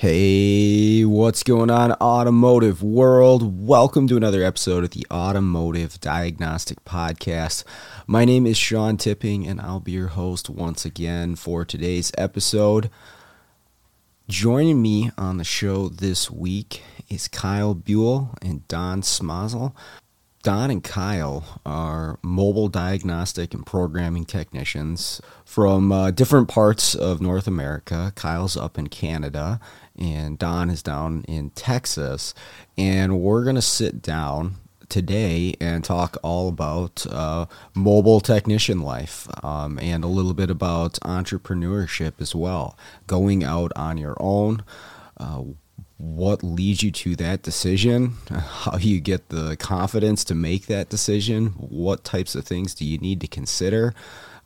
Hey, what's going on, automotive world? Welcome to another episode of the Automotive Diagnostic Podcast. My name is Sean Tipping, and I'll be your host once again for today's episode. Joining me on the show this week is Kyle Buell and Don Smazel. Don and Kyle are mobile diagnostic and programming technicians from uh, different parts of North America. Kyle's up in Canada, and Don is down in Texas. And we're going to sit down today and talk all about uh, mobile technician life um, and a little bit about entrepreneurship as well. Going out on your own. Uh, what leads you to that decision, how you get the confidence to make that decision, what types of things do you need to consider,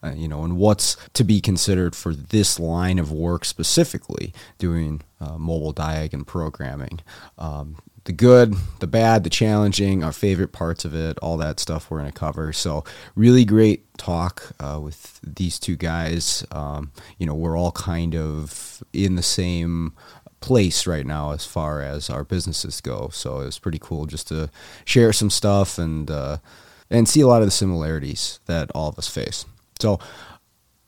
uh, you know, and what's to be considered for this line of work specifically, doing uh, mobile diag and programming. Um, the good, the bad, the challenging, our favorite parts of it, all that stuff we're going to cover. So, really great talk uh, with these two guys. Um, you know, we're all kind of in the same place right now as far as our businesses go. So it was pretty cool just to share some stuff and uh, and see a lot of the similarities that all of us face. So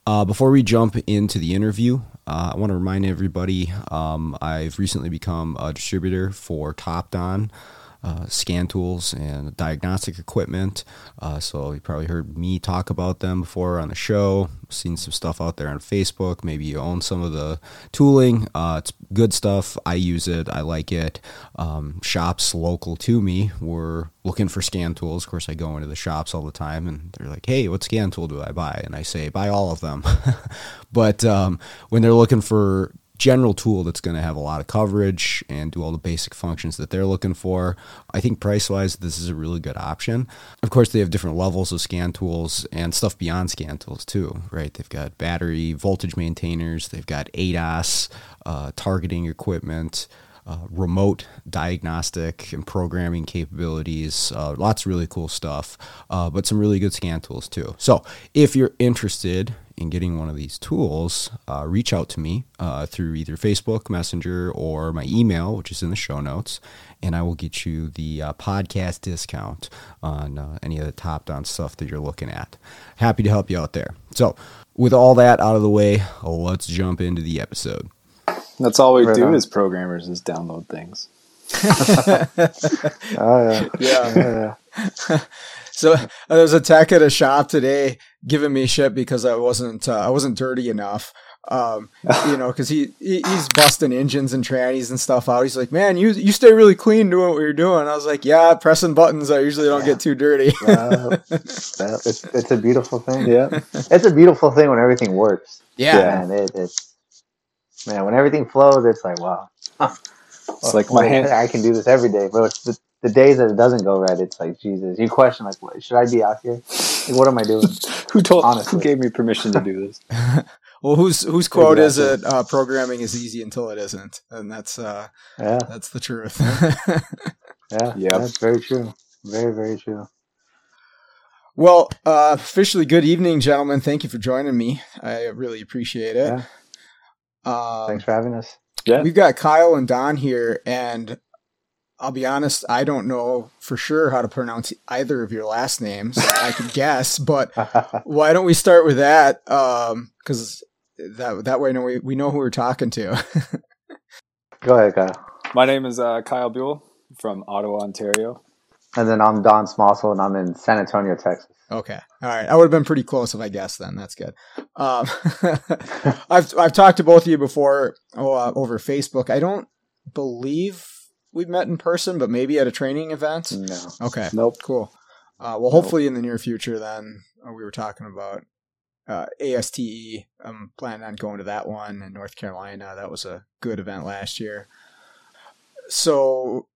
uh, before we jump into the interview, uh, I want to remind everybody um, I've recently become a distributor for Topdon uh, scan tools and diagnostic equipment. Uh, so you probably heard me talk about them before on the show. Seen some stuff out there on Facebook. Maybe you own some of the tooling. Uh, it's good stuff. I use it. I like it. Um, shops local to me were looking for scan tools. Of course, I go into the shops all the time, and they're like, "Hey, what scan tool do I buy?" And I say, "Buy all of them." but um, when they're looking for general tool that's going to have a lot of coverage and do all the basic functions that they're looking for. I think price wise, this is a really good option. Of course, they have different levels of scan tools and stuff beyond scan tools too, right? They've got battery voltage maintainers, they've got ADAS, uh, targeting equipment. Uh, remote diagnostic and programming capabilities. Uh, lots of really cool stuff, uh, but some really good scan tools too. So, if you're interested in getting one of these tools, uh, reach out to me uh, through either Facebook Messenger or my email, which is in the show notes, and I will get you the uh, podcast discount on uh, any of the Topdon stuff that you're looking at. Happy to help you out there. So, with all that out of the way, let's jump into the episode. That's all we right do on. as programmers is download things. oh yeah, yeah. yeah, yeah. So uh, there was a tech at a shop today giving me shit because I wasn't uh, I wasn't dirty enough. Um, you know, because he, he, he's busting engines and trannies and stuff out. He's like, "Man, you you stay really clean doing what you're doing." I was like, "Yeah, pressing buttons. I usually don't yeah. get too dirty." uh, it's it's a beautiful thing. Yeah, it's a beautiful thing when everything works. Yeah, man, it, it's man when everything flows, it's like wow. It's like my hand. I can do this every day, but the, the days that it doesn't go right, it's like Jesus. You question like, what, should I be out here? Like, what am I doing? who told? Honestly, who gave me permission to do this? well, whose whose quote exactly. is it? Uh, programming is easy until it isn't, and that's uh, yeah, that's the truth. yeah, yeah, that's very true. Very very true. Well, uh, officially, good evening, gentlemen. Thank you for joining me. I really appreciate it. Yeah. Um, Thanks for having us. Yeah. We've got Kyle and Don here, and I'll be honest, I don't know for sure how to pronounce either of your last names. I could guess, but why don't we start with that? Because um, that that way, no, we we know who we're talking to. Go ahead, Kyle. My name is uh, Kyle Buell from Ottawa, Ontario. And then I'm Don Smossel, and I'm in San Antonio, Texas. Okay, all right. I would have been pretty close if I guessed. Then that's good. Um, I've I've talked to both of you before oh, uh, over Facebook. I don't believe we've met in person, but maybe at a training event? No. Okay. Nope. Cool. Uh, well, hopefully in the near future, then uh, we were talking about uh, ASTE. I'm planning on going to that one in North Carolina. That was a good event last year. So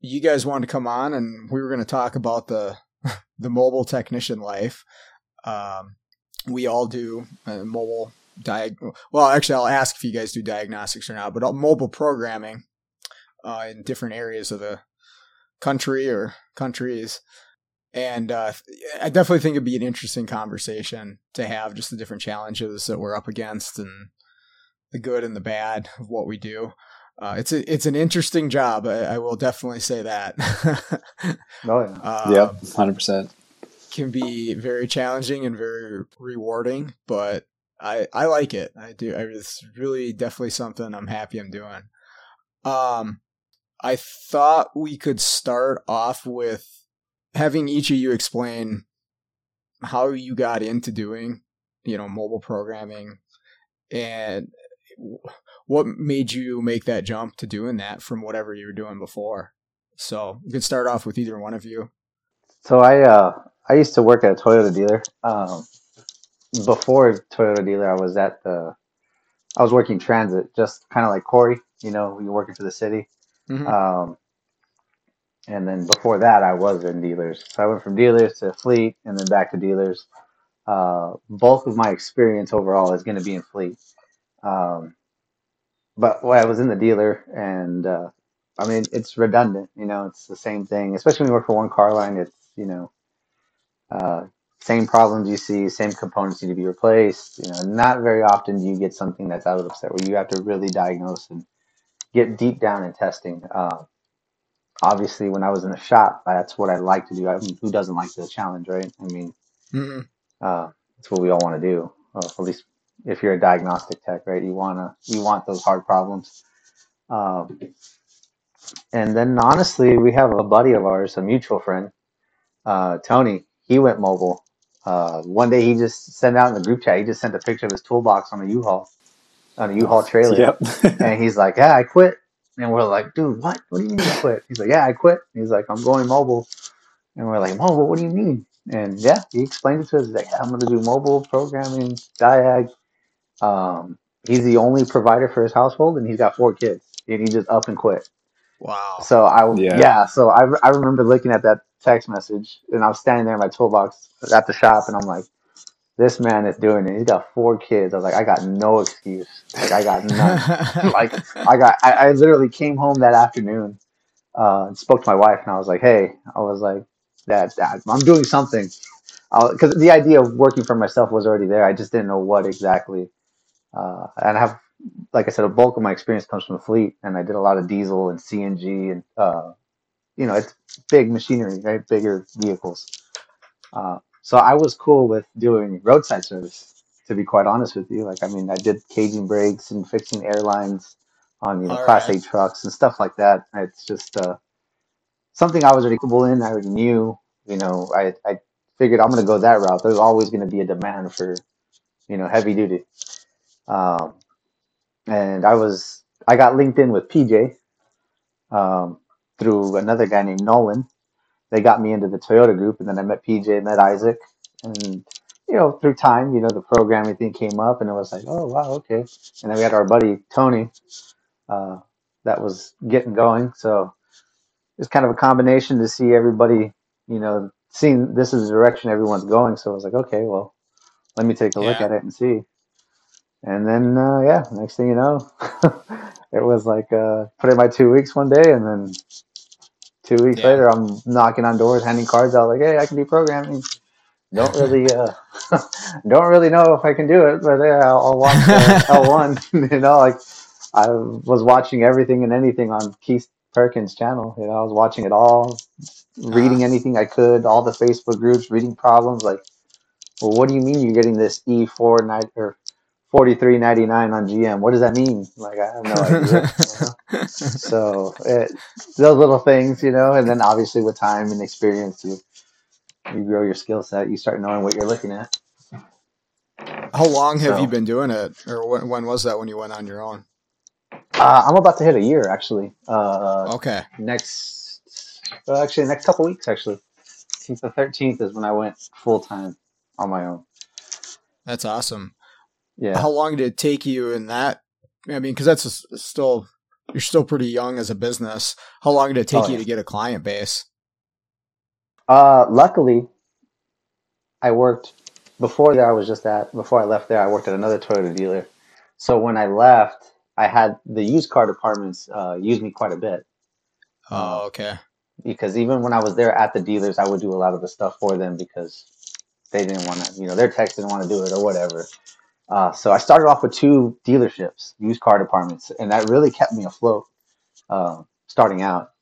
you guys wanted to come on, and we were going to talk about the the mobile technician life. Um, we all do uh, mobile diag. Well, actually, I'll ask if you guys do diagnostics or not, but mobile programming uh, in different areas of the country or countries. And uh, I definitely think it'd be an interesting conversation to have just the different challenges that we're up against and the good and the bad of what we do. Uh, it's a, it's an interesting job. I, I will definitely say that. oh yeah. Uh, yep, hundred percent. Can be very challenging and very rewarding, but I I like it. I do. I, it's really definitely something I'm happy I'm doing. Um, I thought we could start off with having each of you explain how you got into doing, you know, mobile programming and what made you make that jump to doing that from whatever you were doing before. So we could start off with either one of you. So I uh I used to work at a Toyota dealer. Um, before Toyota dealer, I was at the I was working transit, just kind of like Corey. You know, you're working for the city. Mm-hmm. Um, and then before that, I was in dealers. So I went from dealers to fleet, and then back to dealers. Uh, bulk of my experience overall is going to be in fleet. Um, but well, I was in the dealer, and uh, I mean, it's redundant. You know, it's the same thing. Especially when you work for one car line, it's you know, uh, same problems you see, same components need to be replaced. You know, not very often do you get something that's out of the set where you have to really diagnose and get deep down in testing. Uh, obviously, when I was in the shop, that's what I like to do. I mean, who doesn't like the challenge, right? I mean, mm-hmm. uh, that's what we all want to do. Well, at least if you're a diagnostic tech, right? You wanna you want those hard problems. Um, and then honestly, we have a buddy of ours, a mutual friend, uh, Tony. He went mobile. Uh, one day he just sent out in the group chat. He just sent a picture of his toolbox on a U-Haul, on a U-Haul trailer. Yep. and he's like, "Yeah, I quit." And we're like, "Dude, what? What do you mean you quit?" He's like, "Yeah, I quit." He's like, "I'm going mobile." And we're like, "Mobile? What do you mean?" And yeah, he explained it to us. He's like, "I'm going to do mobile programming, diag." Um, he's the only provider for his household, and he's got four kids, and he just up and quit. Wow. So I yeah, yeah so I, I remember looking at that text message, and I was standing there in my toolbox at the shop, and I'm like, this man is doing it. He's got four kids. I was like, I got no excuse. Like I got none. like I got, I, I, literally came home that afternoon, uh, and spoke to my wife, and I was like, hey, I was like, Dad, Dad, I'm doing something, because the idea of working for myself was already there. I just didn't know what exactly. Uh, and I have, like I said, a bulk of my experience comes from the fleet, and I did a lot of diesel and CNG, and uh, you know, it's big machinery, right? Bigger vehicles. Uh, so I was cool with doing roadside service. To be quite honest with you, like I mean, I did caging brakes and fixing airlines on you know All Class right. A trucks and stuff like that. It's just uh, something I was already capable in. I already knew. You know, I I figured I'm going to go that route. There's always going to be a demand for you know heavy duty. Um, and I was I got linked in with PJ um, through another guy named Nolan. They got me into the Toyota group, and then I met PJ, met Isaac, and you know through time, you know the programming thing came up, and it was like, oh wow, okay. And then we had our buddy Tony uh, that was getting going, so it's kind of a combination to see everybody, you know, seeing this is the direction everyone's going. So I was like, okay, well, let me take a yeah. look at it and see. And then, uh, yeah, next thing you know, it was like uh, put in my two weeks one day, and then two weeks yeah. later, I'm knocking on doors, handing cards out, like, "Hey, I can do programming." Don't really, uh, don't really know if I can do it, but yeah, I'll, watch L one. you know, like I was watching everything and anything on Keith Perkins' channel. You know, I was watching it all, reading uh, anything I could, all the Facebook groups, reading problems. Like, well, what do you mean you're getting this E four night or forty three ninety nine on GM. What does that mean? Like I have no idea. you know? So it, those little things, you know, and then obviously with time and experience, you you grow your skill set. You start knowing what you're looking at. How long have so, you been doing it, or when, when, was that when you went on your own? Uh, I'm about to hit a year actually. Uh, okay. Next, well, actually, next couple weeks actually. Since the 13th is when I went full time on my own. That's awesome. Yeah. How long did it take you in that? I mean, because that's a, still you're still pretty young as a business. How long did it take oh, you yeah. to get a client base? Uh, luckily, I worked before there. I was just at before I left there. I worked at another Toyota dealer. So when I left, I had the used car departments uh, use me quite a bit. Oh, okay. Because even when I was there at the dealers, I would do a lot of the stuff for them because they didn't want to, you know, their techs didn't want to do it or whatever. Uh, so I started off with two dealerships, used car departments, and that really kept me afloat uh, starting out.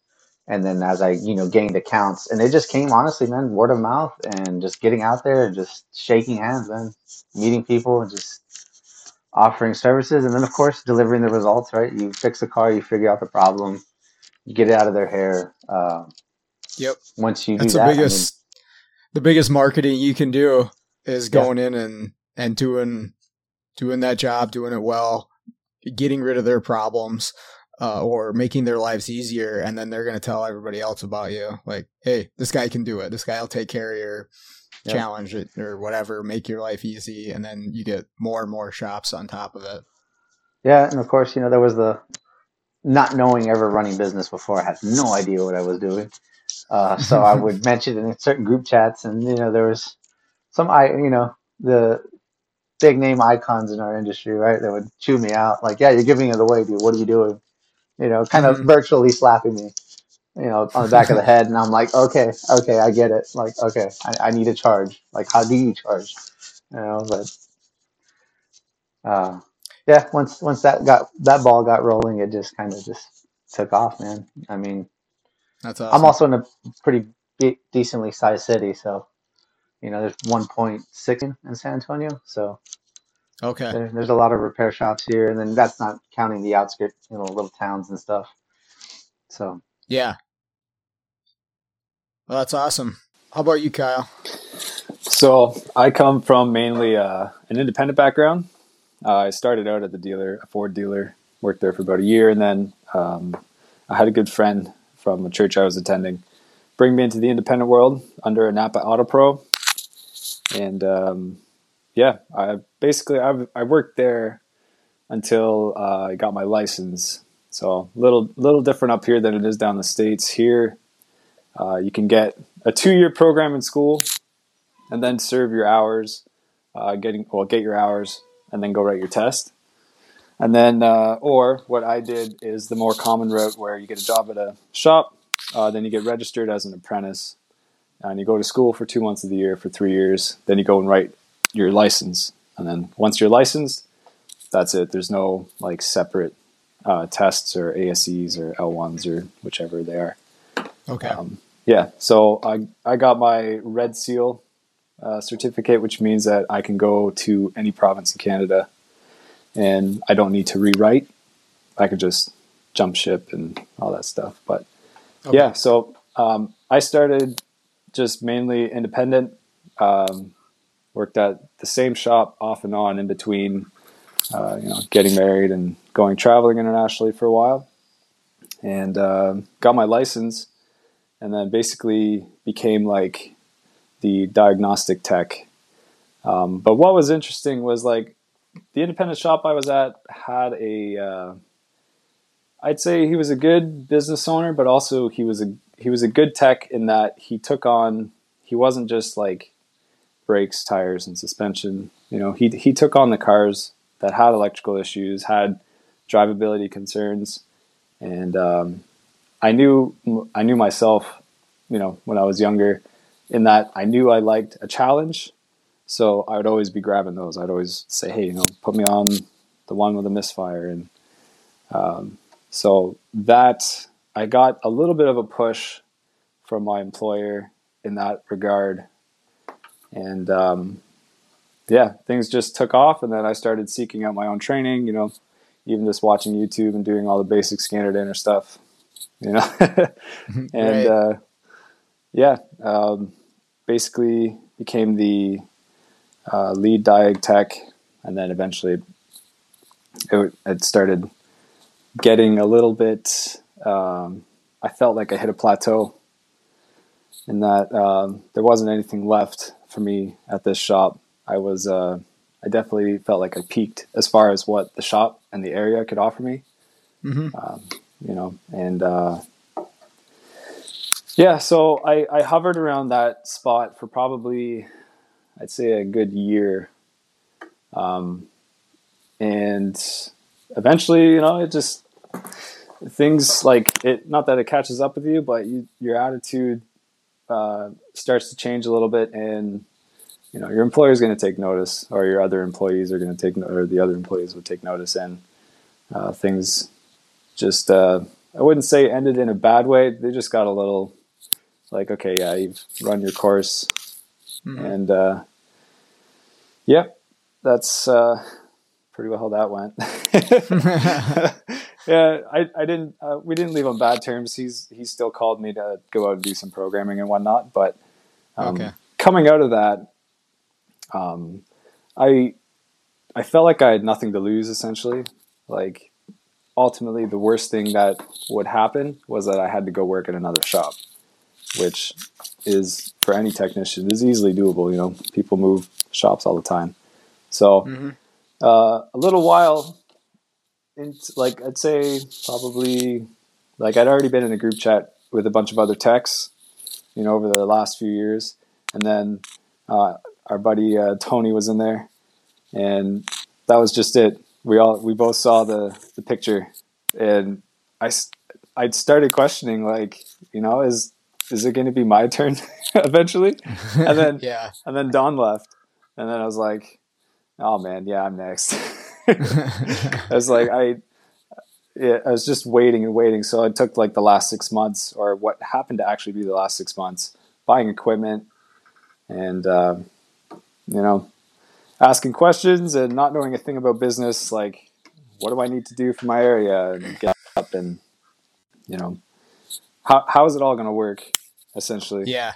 And then as I, you know, gained accounts, and it just came honestly, man, word of mouth and just getting out there and just shaking hands, man, meeting people and just offering services, and then of course delivering the results. Right, you fix the car, you figure out the problem, you get it out of their hair. Uh, yep. Once you That's do the that, biggest, I mean, the biggest marketing you can do is going yeah. in and and doing doing that job, doing it well, getting rid of their problems, uh, or making their lives easier, and then they're going to tell everybody else about you. Like, hey, this guy can do it. This guy will take care of your yeah. challenge it or whatever, make your life easy, and then you get more and more shops on top of it. Yeah, and of course, you know there was the not knowing ever running business before. I had no idea what I was doing. Uh, so I would mention it in certain group chats, and you know there was some I you know the big name icons in our industry, right? That would chew me out. Like, yeah, you're giving it away, dude. What are you doing? You know, kind of mm-hmm. virtually slapping me, you know, on the back of the head. And I'm like, okay, okay, I get it. Like, okay, I, I need a charge. Like, how do you charge? You know, but uh, yeah, once once that got that ball got rolling, it just kind of just took off, man. I mean, that's awesome. I'm also in a pretty decently sized city, so you know, there's 1.6 in San Antonio, so okay, there, there's a lot of repair shops here, and then that's not counting the outskirts, you know, little towns and stuff. So yeah, well, that's awesome. How about you, Kyle? So I come from mainly uh, an independent background. Uh, I started out at the dealer, a Ford dealer, worked there for about a year, and then um, I had a good friend from a church I was attending bring me into the independent world under a Napa Auto Pro and um, yeah, I basically I I worked there until uh, I got my license. So little little different up here than it is down the states. Here, uh, you can get a two year program in school, and then serve your hours, uh, getting well get your hours, and then go write your test. And then, uh, or what I did is the more common route where you get a job at a shop, uh, then you get registered as an apprentice, and you go to school for two months of the year for three years. Then you go and write your license, and then once you're licensed, that's it. There's no like separate uh, tests or ASEs or L1s or whichever they are. Okay. Um, yeah. So I I got my Red Seal uh, certificate, which means that I can go to any province in Canada, and I don't need to rewrite. I could just jump ship and all that stuff. But okay. yeah, so um, I started just mainly independent. Um, worked at the same shop off and on in between, uh, you know, getting married and going traveling internationally for a while, and uh, got my license, and then basically became like the diagnostic tech. Um, but what was interesting was like the independent shop I was at had a. Uh, I'd say he was a good business owner, but also he was a he was a good tech in that he took on he wasn't just like brakes, tires, and suspension. You know, he he took on the cars that had electrical issues, had drivability concerns, and um, I knew I knew myself. You know, when I was younger, in that I knew I liked a challenge, so I would always be grabbing those. I'd always say, "Hey, you know, put me on the one with a misfire," and um, so that I got a little bit of a push from my employer in that regard. And um, yeah, things just took off. And then I started seeking out my own training, you know, even just watching YouTube and doing all the basic Scanner Danner stuff, you know. and right. uh, yeah, um, basically became the uh, lead diag tech. And then eventually it, it started getting a little bit um, I felt like I hit a plateau in that um, there wasn't anything left for me at this shop. I was, uh, I definitely felt like I peaked as far as what the shop and the area could offer me. Mm-hmm. Um, you know, and uh, yeah, so I, I hovered around that spot for probably, I'd say, a good year. Um, and eventually, you know, it just, things like it, not that it catches up with you, but you, your attitude uh, starts to change a little bit. And, you know, your employer is going to take notice, or your other employees are going to take, or the other employees would take notice. And uh, things just, uh, I wouldn't say ended in a bad way. They just got a little like, okay, yeah, you've run your course, mm-hmm. and uh, yeah, that's uh, pretty well how that went. yeah, I, I didn't. Uh, we didn't leave on bad terms. He's he still called me to go out and do some programming and whatnot. But um, okay. coming out of that, um, I I felt like I had nothing to lose. Essentially, like ultimately, the worst thing that would happen was that I had to go work at another shop which is for any technician is easily doable. You know, people move shops all the time. So mm-hmm. uh, a little while, into, like I'd say probably like I'd already been in a group chat with a bunch of other techs, you know, over the last few years, and then uh, our buddy uh, Tony was in there, and that was just it. We all we both saw the the picture, and I I started questioning like you know is is it going to be my turn eventually? And then, yeah. And then Don left. And then I was like, oh man, yeah, I'm next. I was like, I, yeah, I was just waiting and waiting. So it took like the last six months or what happened to actually be the last six months buying equipment and, uh, you know, asking questions and not knowing a thing about business. Like, what do I need to do for my area and get up and, you know, how how is it all going to work essentially yeah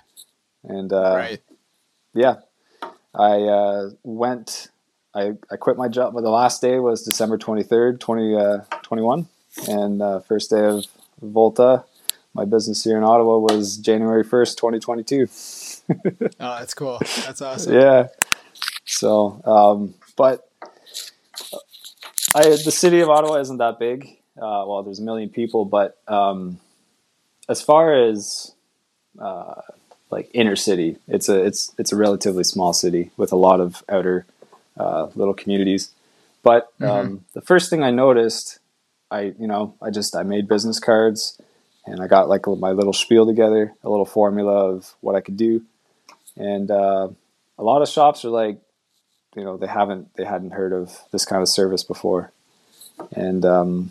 and uh, right yeah i uh, went I, I quit my job but the last day was december 23rd 2021 uh, and uh, first day of volta my business here in ottawa was january 1st 2022 oh that's cool. That's awesome. Yeah. So um, but I, the city of ottawa isn't that big. Uh, well there's a million people but um, as far as uh, like inner city, it's a it's it's a relatively small city with a lot of outer uh, little communities. But mm-hmm. um, the first thing I noticed, I you know I just I made business cards and I got like my little spiel together, a little formula of what I could do, and uh, a lot of shops are like, you know, they haven't they hadn't heard of this kind of service before, and um,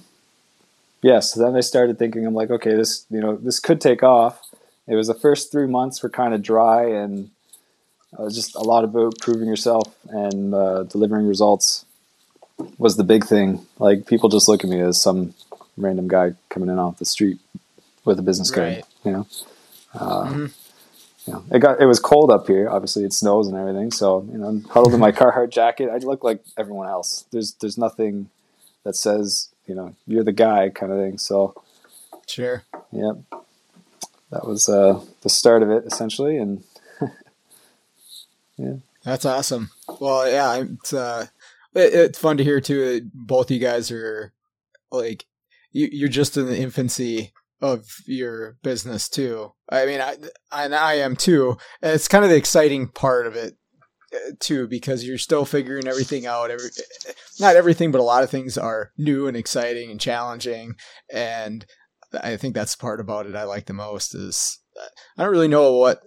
yeah, so then I started thinking, I'm like, okay, this, you know, this could take off. It was the first three months were kind of dry and uh, just a lot about proving yourself and uh, delivering results was the big thing. Like people just look at me as some random guy coming in off the street with a business card, right. you know. Uh, mm-hmm. You know, it got it was cold up here. Obviously, it snows and everything. So you know, huddled in my Carhartt jacket, I look like everyone else. There's there's nothing that says you know you're the guy kind of thing. So sure, yeah, that was uh, the start of it essentially, and that's awesome. Well, yeah, it's uh, it, it's fun to hear too. both you guys are like you, you're just in the infancy of your business too. I mean, I and I am too. And it's kind of the exciting part of it too because you're still figuring everything out every not everything but a lot of things are new and exciting and challenging and i think that's part about it i like the most is i don't really know what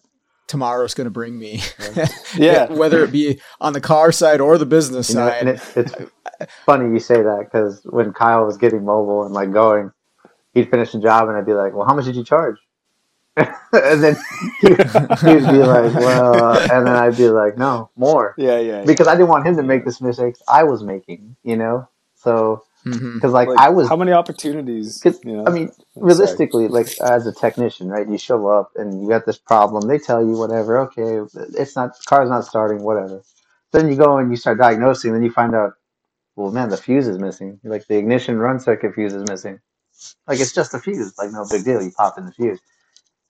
tomorrow's going to bring me yeah whether it be on the car side or the business you know, side it, it's funny you say that because when kyle was getting mobile and like going he'd finish the job and i'd be like well how much did you charge and then he, would be like, well, and then I'd be like, no, more. Yeah, yeah. Because I didn't want him to make this mistake I was making, you know? So, because mm-hmm. like, like, I was. How many opportunities? You know? I mean, I'm realistically, sorry. like as a technician, right? You show up and you got this problem. They tell you whatever. Okay, it's not car's not starting. Whatever. Then you go and you start diagnosing. Then you find out, well, man, the fuse is missing. Like the ignition run circuit fuse is missing. Like it's just a fuse. Like no big deal. You pop in the fuse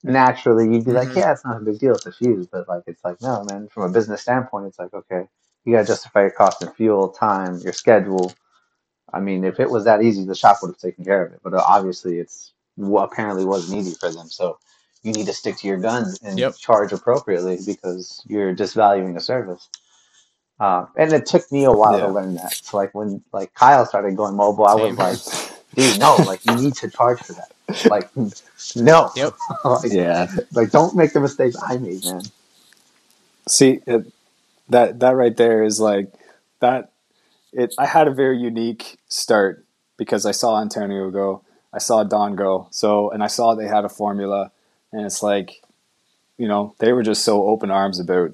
naturally you'd be like, mm-hmm. yeah, it's not a big deal, it's a fuse. But like, it's like, no, man. From a business standpoint, it's like, okay, you gotta justify your cost of fuel, time, your schedule, I mean, if it was that easy, the shop would have taken care of it. But uh, obviously, it's well, apparently wasn't easy for them. So you need to stick to your guns and Yep. charge appropriately because you're disvaluing a service. Uh, and it took me a while Yeah. to learn that. So like when like Kyle started going mobile, I was like, dude, no, like you need to charge for that. Like, no, Yep. like, Yeah. like don't make the mistakes I made, man. See it, that that right there is like that. It. I had a very unique start because I saw Antonio go, I saw Don go. So and I saw they had a formula, and it's like, you know, they were just so open arms about,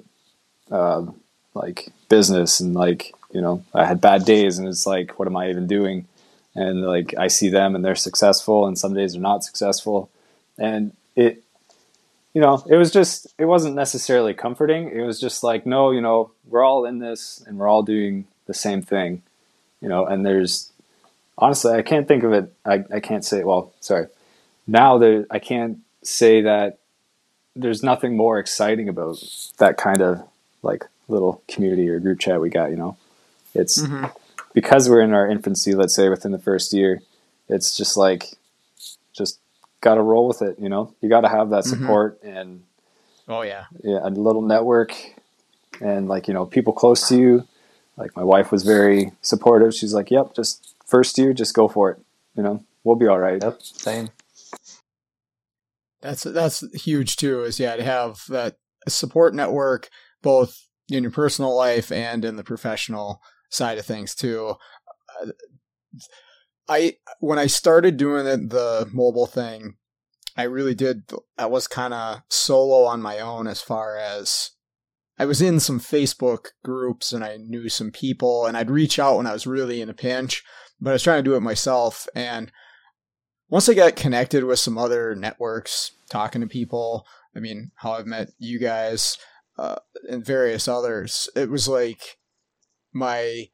uh, like business and like you know I had bad days and it's like what am I even doing, and like I see them and they're successful and some days they're not successful, and it you know, it was just, it wasn't necessarily comforting. It was just like, no, you know, we're all in this and we're all doing the same thing, you know, and there's, honestly, I can't think of it. I, I can't say, well, sorry. Now there, I can't say that there's nothing more exciting about that kind of like little community or group chat we got, you know, it's Mhm. because we're in our infancy, let's say within the first year, it's just like, just got to roll with it. You know, you got to have that Mhm. support and Oh yeah. yeah, a little network and like, you know, people close to you. Like my wife was very supportive. She's like, yep, just first year, just go for it. You know, we'll be all right. Yep, same. That's that's huge too. Is yeah to have that support network both in your personal life and in the professional side of things too. Uh, I when I started doing it, the mobile thing, I really did. I was kind of solo on my own as far as I was in some Facebook groups and I knew some people and I'd reach out when I was really in a pinch, but I was trying to do it myself. And once I got connected with some other networks, talking to people, I mean, how I've met you guys uh, and various others, it was like my,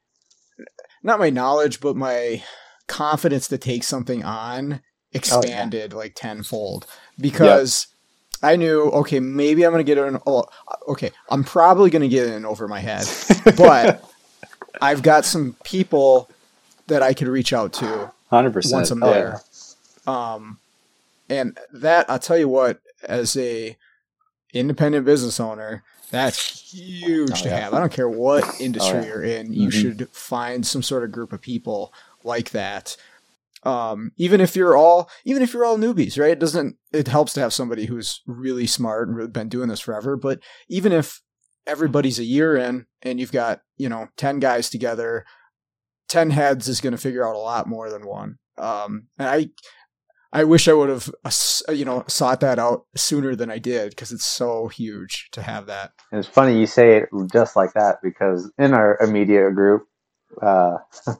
not my knowledge, but my confidence to take something on expanded like tenfold because I knew, okay, maybe I'm going to get in. Oh, okay, I'm probably going to get in over my head, but I've got some people that I could reach out to 100%. once I'm Oh, there. Um, and that I'll tell you what, as a independent business owner, that's huge Oh, to yeah. have. I don't care what industry Oh, yeah. you're in, you Mhm. should find some sort of group of people like that. Um, even if you're all, even if you're all newbies, right? It doesn't. It helps to have somebody who's really smart and really been doing this forever. But even if everybody's a year in and you've got you know ten guys together, ten heads is going to figure out a lot more than one. Um, and I, I wish I would have, uh, you know, sought that out sooner than I did because it's so huge to have that. And it's funny you say it just like that because in our immediate group, uh,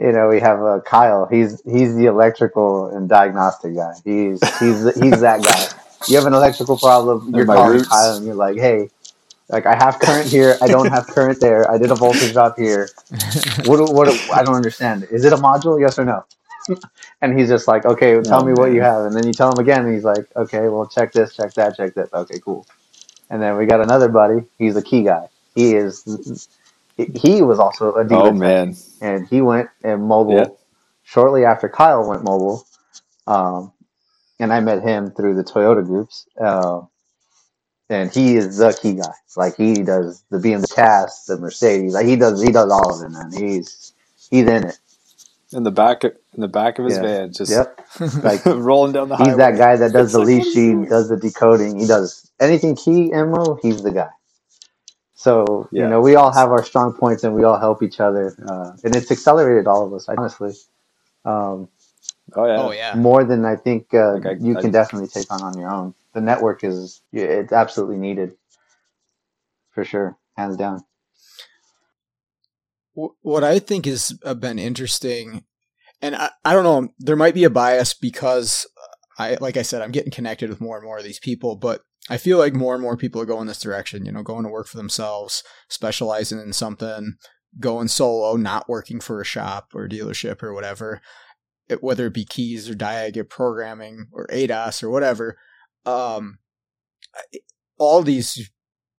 you know, we have uh, Kyle. He's he's the electrical and diagnostic guy. He's he's he's that guy. You have an electrical problem, you're calling roots. Kyle, and you're like, "Hey, like I have current here, I don't have current there. I did a voltage drop here. What what I don't understand. Is it a module? Yes or no?" And he's just like, "Okay, tell Oh, me what you have." And then you tell him again, and he's like, "Okay, well, check this, check that, check this. Okay, cool." And then we got another buddy. He's a key guy. He is. He was also a dealer Oh, man. and he went and mobile Yeah. shortly after Kyle went mobile. Um, and I met him through the Toyota groups. Uh, and he is the key guy. Like he does the BMW CAS, the Mercedes. Like he does, he does all of it, man. He's he's in it. In the back, of, in the back of his Yeah. van, just Yep. Like rolling down the highway. he's that guy that does the It's like, lead what are you sheet, does the decoding. He does anything key MO. He's the guy. So you know, we all have our strong points, and we all help each other, uh, and it's accelerated all of us. Honestly, um, Oh, yeah. Oh yeah, more than I think uh, Like I- you I- can definitely take on on your own. The network is it's absolutely needed for sure, hands down. What I think has uh, been interesting, and I, I don't know, there might be a bias because I, like I said, I'm getting connected with more and more of these people, but I feel like more and more people are going this direction, you know, going to work for themselves, specializing in something, going solo, not working for a shop or dealership or whatever, it, whether it be keys or Diag programming or ADAS or whatever. Um, all these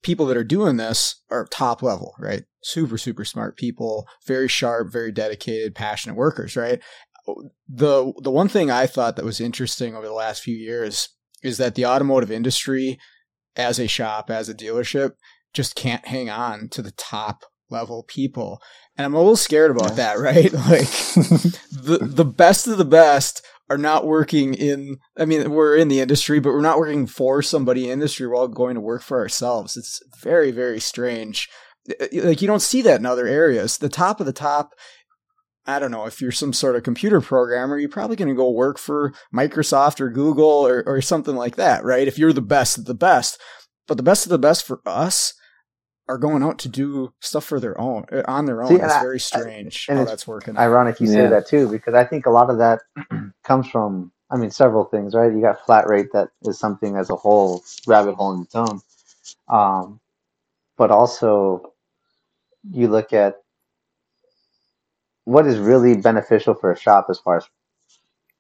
people that are doing this are top level, right? Super, super smart people, very sharp, very dedicated, passionate workers, right? The the one thing I thought that was interesting over the last few years is that the automotive industry as a shop, as a dealership, just can't hang on to the top level people. And I'm a little scared about that, right? Like the the best of the best are not working in I mean, we're in the industry, but we're not working for somebody in the industry while going to work for ourselves. It's very, very strange. Eh, eh, like you don't see that in other areas. The top of the top I don't know, if you're some sort of computer programmer, you're probably going to go work for Microsoft or Google or, or something like that, right? If you're the best of the best. But the best of the best for us are going out to do stuff for their own uh, on their own. See, it's I, very strange I, how that's working. Ironic you yeah. say that too, because I think a lot of that comes from I mean several things, right? You got flat rate that is something as a whole rabbit hole in its own. Um, but also you look at what is really beneficial for a shop as far as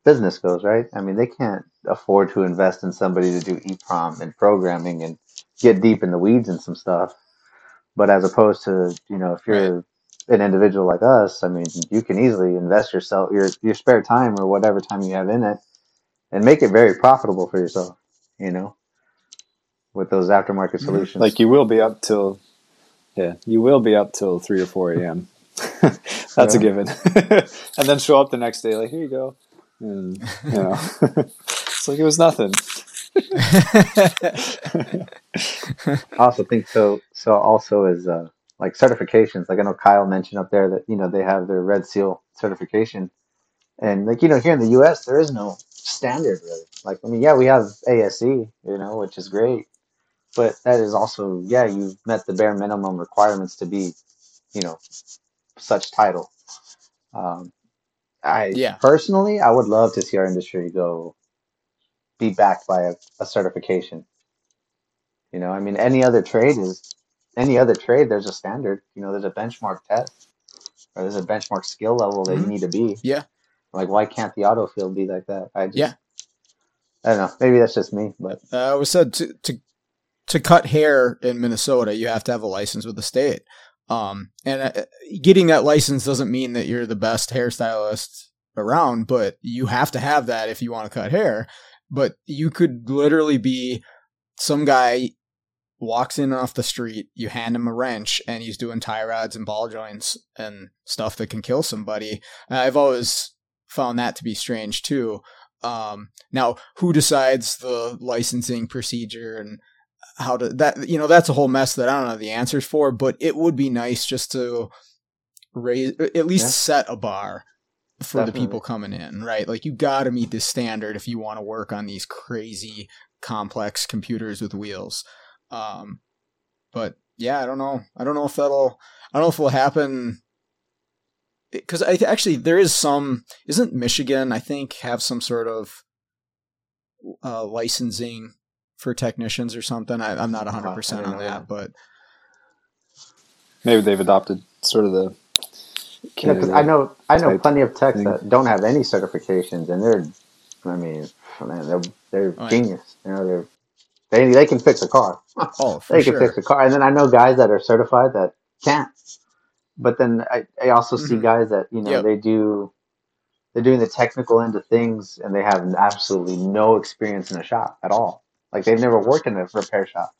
business goes, right? I mean, they can't afford to invest in somebody to do EEPROM and programming and get deep in the weeds and some stuff. But as opposed to, you know, if you're right. an individual like us, I mean, you can easily invest yourself, your, your spare time or whatever time you have in it and make it very profitable for yourself, you know, with those aftermarket solutions. Like you will be up till, yeah, you will be up till 3 or 4 a.m. That's a given. and then show up the next day, like, here you go. And, you know, it's like it was nothing. I also think so. So also is uh, like certifications. Like I know Kyle mentioned up there that you know they have their Red Seal certification, and like you know here in the U.S. there is no standard really. Like I mean, yeah, we have ASE, you know, which is great, but that is also yeah, you've met the bare minimum requirements to be, you know, such title. Um, I yeah. personally, I would love to see our industry go be backed by a, a certification. You know, I mean, any other trade is any other trade. There's a standard. You know, there's a benchmark test, or there's a benchmark skill level that mm-hmm. you need to be. Yeah. Like, why can't the auto field be like that? I just, yeah. I don't know. Maybe that's just me, but uh, it was said to to to cut hair in Minnesota, you have to have a license with the state. Um, and uh, getting that license doesn't mean that you're the best hairstylist around, but you have to have that if you want to cut hair but you could literally be some guy walks in off the street, you hand him a wrench, and he's doing tie rods and ball joints and stuff that can kill somebody. I've always found that to be strange too. Um, now, who decides the licensing procedure and how to that? You know, that's a whole mess that I don't know the answers for. But it would be nice just to raise, at least yeah. set a bar for Definitely. the people coming in, right? Like you got to meet this standard if you want to work on these crazy complex computers with wheels. Um, but yeah, I don't know. I don't know if that'll. I don't know if it'll happen. Because I actually there is some. Isn't Michigan? I think have some sort of uh, licensing for technicians or something. I, am not 100 percent on that, that, but maybe they've adopted sort of the yeah, because I know I know plenty of techs thing. that don't have any certifications, and they're, I mean, man, they're they're oh, genius. You know, they're they they can fix a car. Oh, they can sure. fix a car, and then I know guys that are certified that can't. But then I, I also mm-hmm. see guys that you know yep. they do they're doing the technical end of things, and they have absolutely no experience in a shop at all. Like they've never worked in a repair shop,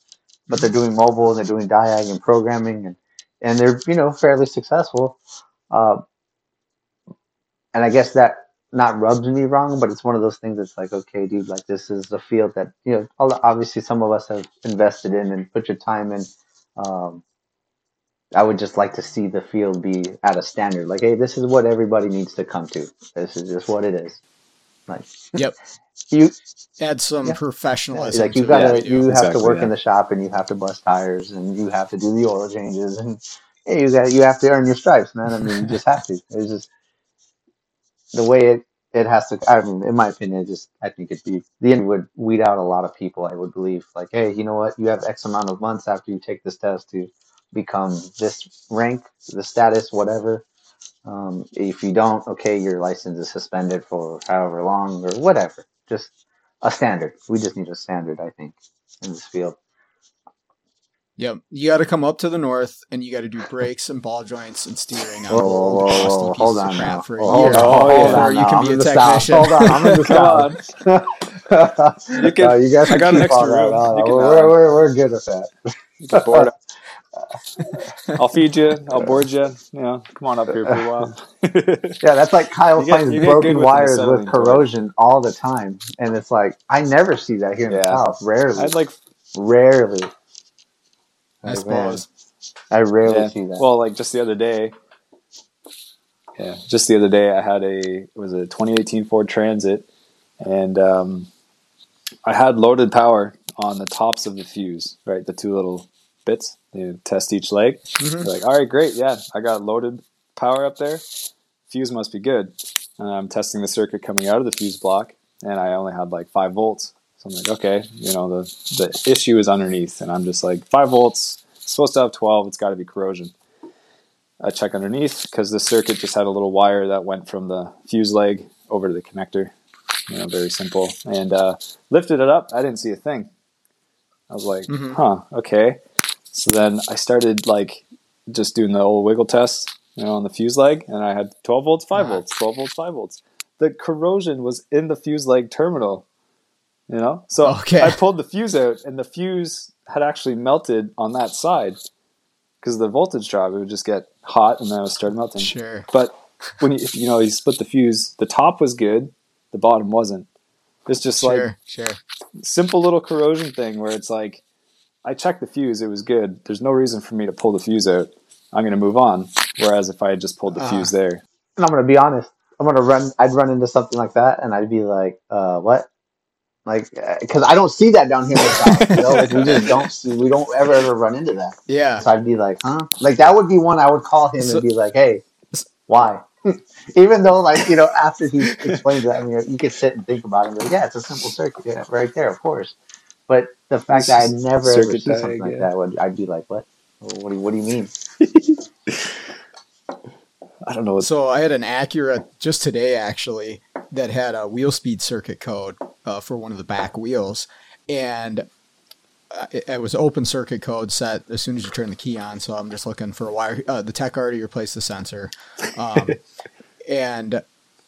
but they're doing mobile and they're doing diag and programming and and they're you know fairly successful uh, and I guess that not rubs me wrong, but it's one of those things that's like, okay, dude, like this is a field that, you know, obviously some of us have invested in and put your time in. Um, I would just like to see the field be at a standard. Like, hey, this is what everybody needs to come to. This is just what it is. Like, yep. You add some yeah. professionalism. Like you gotta, you have exactly, to work yeah. in the shop and you have to bust tires and you have to do the oil changes and hey, you got you have to earn your stripes, man. I mean, you just have to. It's just the way it it has to. I mean, in my opinion, just I think it'd be the end would weed out a lot of people. I would believe, like, hey, you know what? You have X amount of months after you take this test to become this rank, the status, whatever. Um, if you don't, okay, your license is suspended for however long or whatever. Just a standard. We just need a standard, I think, in this field. Yep. You got to come up to the north and you got to do brakes and ball joints and steering on Whoa, whoa, whoa, rusty whoa, hold of on crap now. for a Hold year on, hold yeah. on before you now. can I'm be a in south. technician. Hold on, I'm in the Come south. you, can- you guys I got can an extra all that. room. You can, we're, we're, we're good with that. Get bored. I'll feed you. I'll board you. You know, come on up here for a while. Yeah, that's like Kyle You get- finds you get good broken with wires with to it. corrosion all the time, and it's like I never see that here in the south. Rarely, I'd like, rarely. I Like, man, suppose. I rarely yeah. see that. Well, like just the other day. Yeah, just the other day, I had a it was a 2018 Ford Transit, and um, I had loaded power on the tops of the fuse, right? The two little bits. You test each leg. Mhm. You're like, all right, great, yeah, I got loaded power up there. Fuse must be good. And I'm testing the circuit coming out of the fuse block, and I only had like five volts. So I'm like, okay, you know, the the issue is underneath, and I'm just like, five volts, supposed to have 12, it's got to be corrosion. I check underneath because the circuit just had a little wire that went from the fuse leg over to the connector. You know, very simple. And uh, lifted it up, I didn't see a thing. I was like, Mhm. huh, okay. So then I started like just doing the old wiggle test, you know, on the fuse leg, and I had 12 volts, 5 Uh-huh. volts, 12 volts, 5 volts. The corrosion was in the fuse leg terminal, you know? So Okay. I pulled the fuse out, and the fuse had actually melted on that side because the voltage drop, it would just get hot and then it would start melting. Sure. But when you, you know, you split the fuse, the top was good, the bottom wasn't. It's just like Sure. Sure. simple little corrosion thing where it's like I checked the fuse, it was good. There's no reason for me to pull the fuse out. I'm going to move on. Whereas if I had just pulled the Ah. fuse there, and I'm gonna be honest. I'm gonna run. I'd run into something like that, and I'd be like, uh, "What?" Like, because I don't see that down here in south. You know, like we just don't see. We don't ever ever run into that. Yeah. So I'd be like, "Huh?" Like that would be one I would call him So- and be like, "Hey, why?" Even though, like you know, after he explains that, I mean, you could sit and think about it. And be like, yeah, it's a simple circuit, yeah, right there, of course. But the fact that I It's never ever circuit see something like that, would I'd be like, "What? What do you, what do you mean?" I don't know. So I had an Acura just today actually that had a wheel speed circuit code uh, for one of the back wheels, and uh, it, it was open circuit code set as soon as you turn the key on. So I'm just looking for a wire. Uh, the tech already replaced the sensor, um, and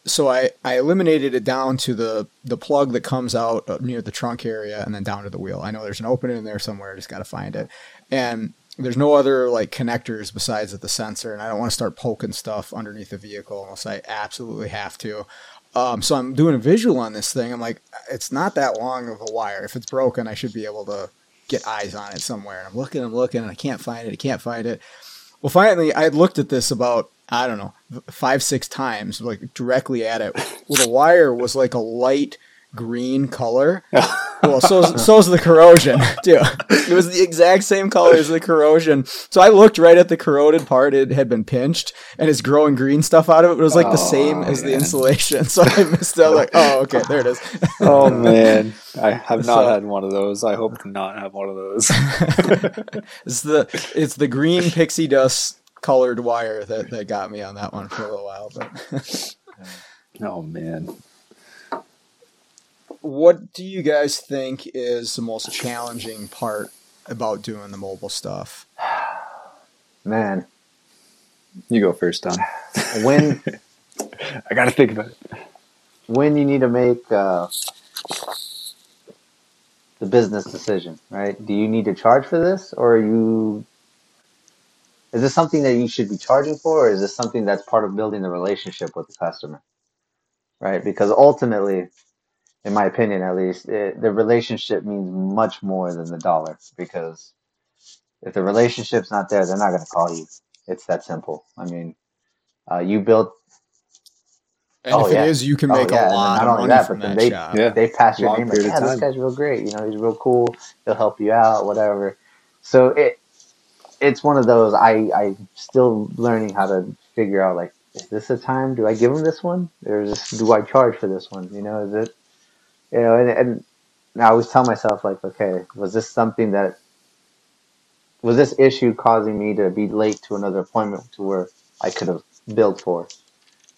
so I, I eliminated it down to the the plug that comes out uh, near the trunk area and then down to the wheel. I know there's an opening in there somewhere. I just got to find it, and there's no other like connectors besides the sensor, and I don't want to start poking stuff underneath the vehicle unless I absolutely have to. Um, so I'm doing a visual on this thing. I'm like, it's not that long of a wire. If it's broken, I should be able to get eyes on it somewhere. And I'm looking, I'm looking, and I can't find it. I can't find it. Well, finally, I had looked at this about I don't know five, six times, like directly at it. Well, the wire was like a light green color. Well, so so so's the corrosion too. It was the exact same color as the corrosion. So I looked right at the corroded part; it had been pinched, and it's growing green stuff out of it. It was like the Oh, same as the insulation. So I missed out. Like, oh, okay, there it is. oh man, I have not So- had one of those. I hope to not have one of those. it's the it's the green pixie dust colored wire that, that got me on that one for a little while. But oh man, what do you guys think is the most challenging part about doing the mobile stuff? Man, you go first, Don. when I got to think about it. when you need to make uh, the business decision, right? Do you need to charge for this, or are you? Is this something that you should be charging for, or is this something that's part of building the relationship with the customer, right? Because ultimately, in my opinion, at least, it, the relationship means much more than the dollar. Because if the relationship's not there, they're not going to call you. It's that simple. I mean, uh, you built And Oh, if yeah. it is, you can Oh, make yeah, a and lot not of only money that, from but then that they- job. Yeah. they pass your Long name like, yeah, this guy's real great. You know, he's real cool. He'll help you out, whatever. So it it's one of those I I'm still learning how to figure out like, is this a time? Do I give them this one, or is this, do I charge for this one? You know, is it you know? And, and I always tell myself like, okay, was this something that was this issue causing me to be late to another appointment to where I could have billed for?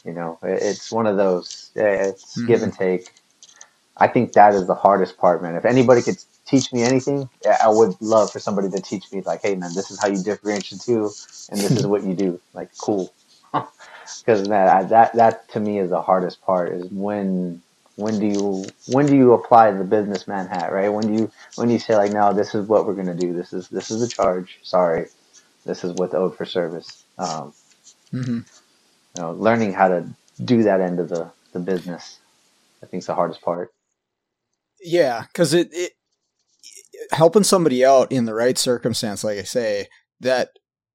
You know, it- it's one of those. eh, It's give and take. I think that is the hardest part, man. If anybody could teach me anything, I would love for somebody to teach me like, hey man, this is how you differentiate two, and this is what you do. Like, cool. Because that that that to me is the hardest part is when when do you when do you apply the businessman hat right when do you when do you say like no this is what we're going to do this is this is the charge sorry this is what's owed for service um, mm-hmm. you know learning how to do that end of the the business i think is the hardest part yeah because it, it helping somebody out in the right circumstance like i say that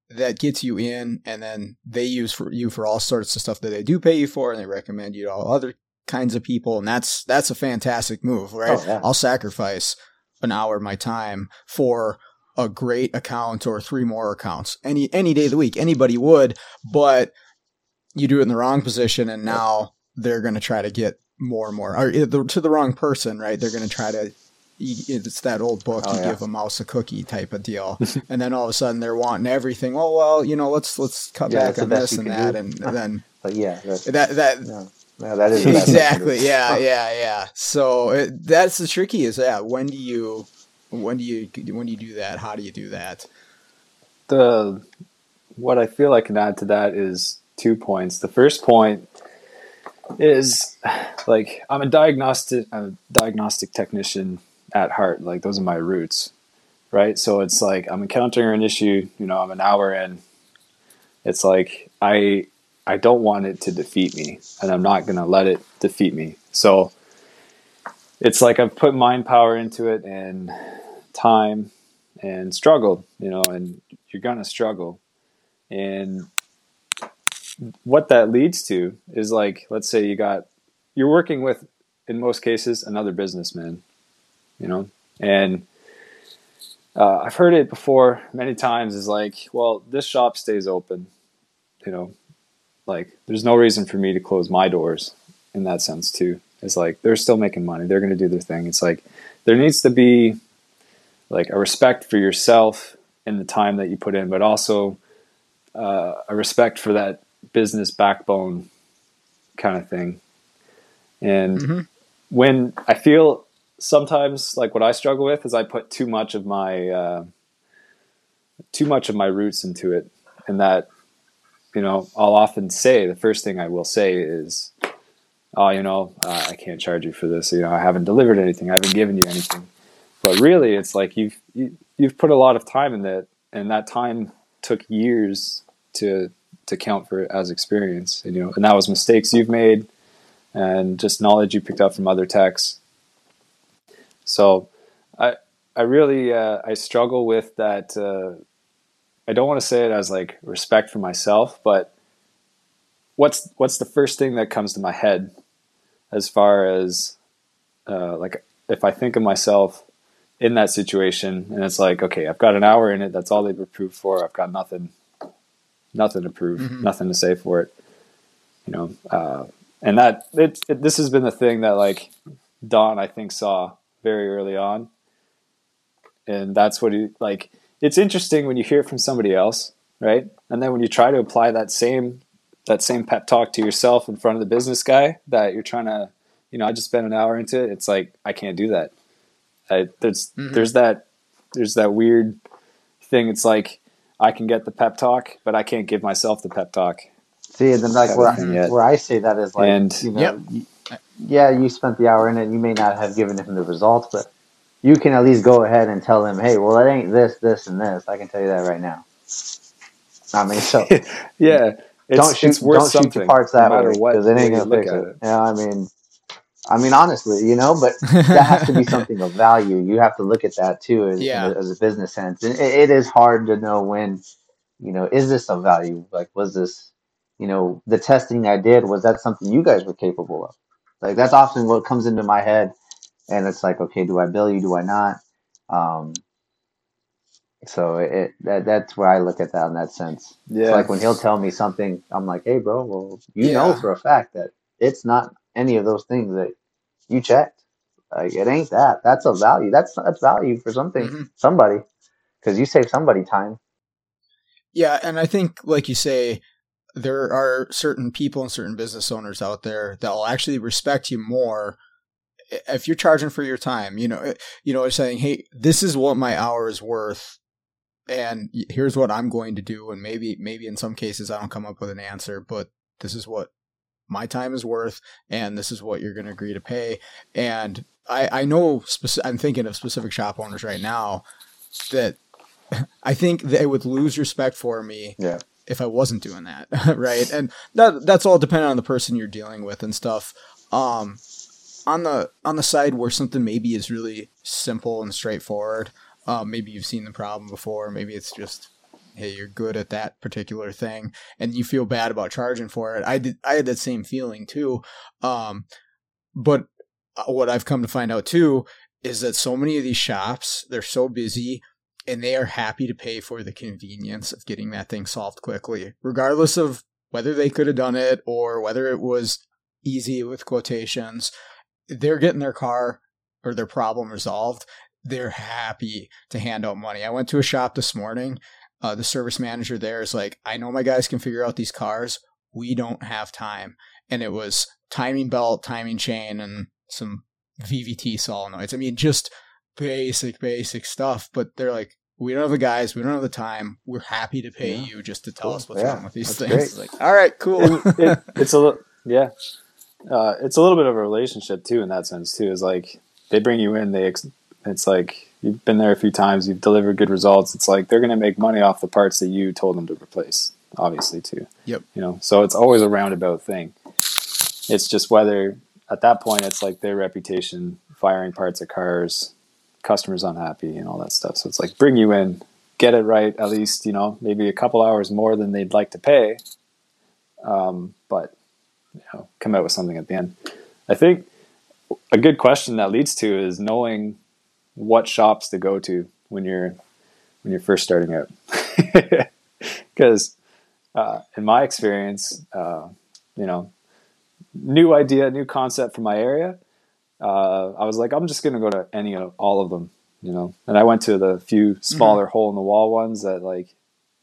that gets you in and then they use for you for all sorts of stuff that they do pay you for and they recommend you to all other kinds of people, and that's that's a fantastic move, right? Oh, yeah. I'll sacrifice an hour of my time for a great account or three more accounts any any day of the week. Anybody would, but you do it in the wrong position, and now they're going to try to get more and more or eh, to the wrong person, right? They're going to try to. It's that old book. Oh, you yeah. give a mouse a cookie type of deal, and then all of a sudden they're wanting everything. Oh well, you know, let's let's cut yeah, back on this and that, do. and, and then. But yeah, that that no, that is exactly. Yeah, yeah, yeah. So it, that's the tricky is yeah. When do you, when do you, when do you do that? How do you do that? The what I feel I can add to that is two points. The first point is like I'm a diagnostic, I'm a diagnostic technician at heart. Like those are my roots, right? So it's like I'm encountering an issue. You know, I'm an hour in. It's like I I don't want it to defeat me, and I'm not going to let it defeat me. So it's like I've put mind power into it and time and struggled, you know, and you're going to struggle. And what that leads to is like, let's say you got, you're working with, in most cases, another businessman, you know, and uh, I've heard it before many times is like, well, this shop stays open, you know, like there's no reason for me to close my doors in that sense too. It's like they're still making money. They're going to do their thing. It's like there needs to be like a respect for yourself and the time that you put in, but also uh, a respect for that business backbone kind of thing. And mm-hmm. when I feel sometimes like what I struggle with is I put too much of my uh, too much of my roots into it, and that you know, I'll often say the first thing I will say is, "Oh, you know, uh, I can't charge you for this. You know, I haven't delivered anything. I haven't given you anything." But really, it's like you've you, have you have put a lot of time in that, and that time took years to to count for as experience. And, you know, and that was mistakes you've made, and just knowledge you picked up from other techs. So, I I really uh, I struggle with that. Uh, I don't want to say it as like respect for myself, but what's what's the first thing that comes to my head as far as uh, like if I think of myself in that situation and it's like okay I've got an hour in it that's all they've approved for I've got nothing nothing to prove mm-hmm. nothing to say for it you know uh, and that it, it, this has been the thing that like Don I think saw very early on and that's what he like it's interesting when you hear it from somebody else, right? And then when you try to apply that same that same pep talk to yourself in front of the business guy that you're trying to, you know, I just spent an hour into it. It's like I can't do that. I, there's mm-hmm. there's that there's that weird thing. It's like I can get the pep talk, but I can't give myself the pep talk. See, and then like where I, where I say that is like, and, you know, yep. You, yeah, you spent the hour in it. You may not have given him the results, but you can at least go ahead and tell them, hey, well, it ain't this, this, and this. I can tell you that right now. I mean, so yeah, don't shoot, don't shoot your parts that no way because it ain't gonna fix it. it. Yeah, I mean, I mean, honestly, you know, but that has to be something of value. You have to look at that too, as, yeah. as a business sense. And it, it is hard to know when, you know, is this of value? Like, was this, you know, the testing I did was that something you guys were capable of? Like, that's often what comes into my head and it's like, okay, do I bill you? Do I not? Um, so it that that's where I look at that in that sense. Yeah. It's like when he'll tell me something, I'm like, hey, bro, well, you yeah. know for a fact that it's not any of those things that you checked. Like it ain't that. That's a value. That's that's value for something, mm-hmm. somebody, because you save somebody time. Yeah, and I think, like you say, there are certain people and certain business owners out there that will actually respect you more if you're charging for your time, you know, eh, you know, saying, "Hey, this is what my hour is worth." And here's what I'm going to do, and maybe, maybe in some cases I don't come up with an answer, but this is what my time is worth, and this is what you're going to agree to pay. And I, I know, speci- I'm thinking of specific shop owners right now that I think they would lose respect for me Yeah. If I wasn't doing that, right? And that that's all dependent on the person you're dealing with and stuff. Um, on the on the side where something maybe is really simple and straightforward, um, maybe you've seen the problem before, maybe it's just hey, you're good at that particular thing, and you feel bad about charging for it. I did, I had that same feeling too. Um, but what I've come to find out too is that so many of these shops they're so busy and they are happy to pay for the convenience of getting that thing solved quickly, regardless of whether they could have done it or whether it was easy with quotations. They're getting their car or their problem resolved. They're happy to hand out money. I went to a shop this morning. Uh, the service manager there is like, I know my guys can figure out these cars. We don't have time. And it was timing belt, timing chain, and some VVT solenoids. I mean, just basic, basic stuff. But they're like, we don't have the guys, we don't have the time. We're happy to pay Yeah. you just to tell Cool. us what's Yeah, wrong with these that's things. Like, all right, cool. It, it's a little yeah uh, it's a little bit of a relationship too in that sense too is like they bring you in they ex- it's like you've been there a few times you've delivered good results it's like they're going to make money off the parts that you told them to replace obviously too Yep. you know so it's always a roundabout thing it's just whether at that point it's like their reputation firing parts of cars customers unhappy and all that stuff so it's like bring you in get it right at least you know maybe a couple hours more than they'd like to pay um, but you know, come out with something at the end. I think a good question that leads to is knowing what shops to go to when you're when you're first starting out, because uh, in my experience, uh, you know, new idea, new concept for my area. Uh, I was like, I'm just gonna go to any of all of them, you know. And I went to the few smaller hole in the wall ones that like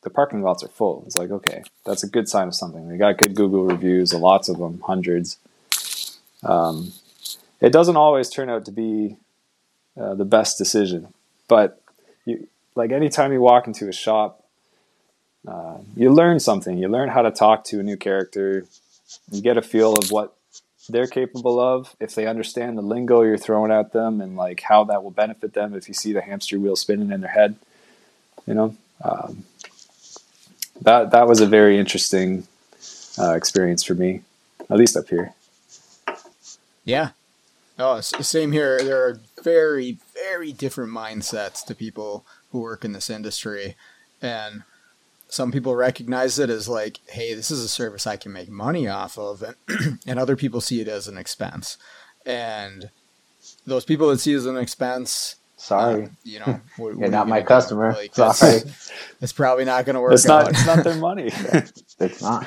the parking lots are full. It's like, okay, that's a good sign of something. They got good Google reviews, lots of them, hundreds. Um, it doesn't always turn out to be uh, the best decision, but you, like anytime you walk into a shop, uh, you learn something. You learn how to talk to a new character. You get a feel of what they're capable of if they understand the lingo you're throwing at them and like how that will benefit them if you see the hamster wheel spinning in their head you know um, that that was a very interesting uh, experience for me, at least up here. Yeah. Oh, same here. There are very, very different mindsets to people who work in this industry. And some people recognize it as like, hey, this is a service I can make money off of. And, and other people see it as an expense. And those people that see it as an expense, Sorry. uh, you know, what- what You're you not my customer. Like, Sorry. It's probably not going to work It's not out. it's not their money. It's not.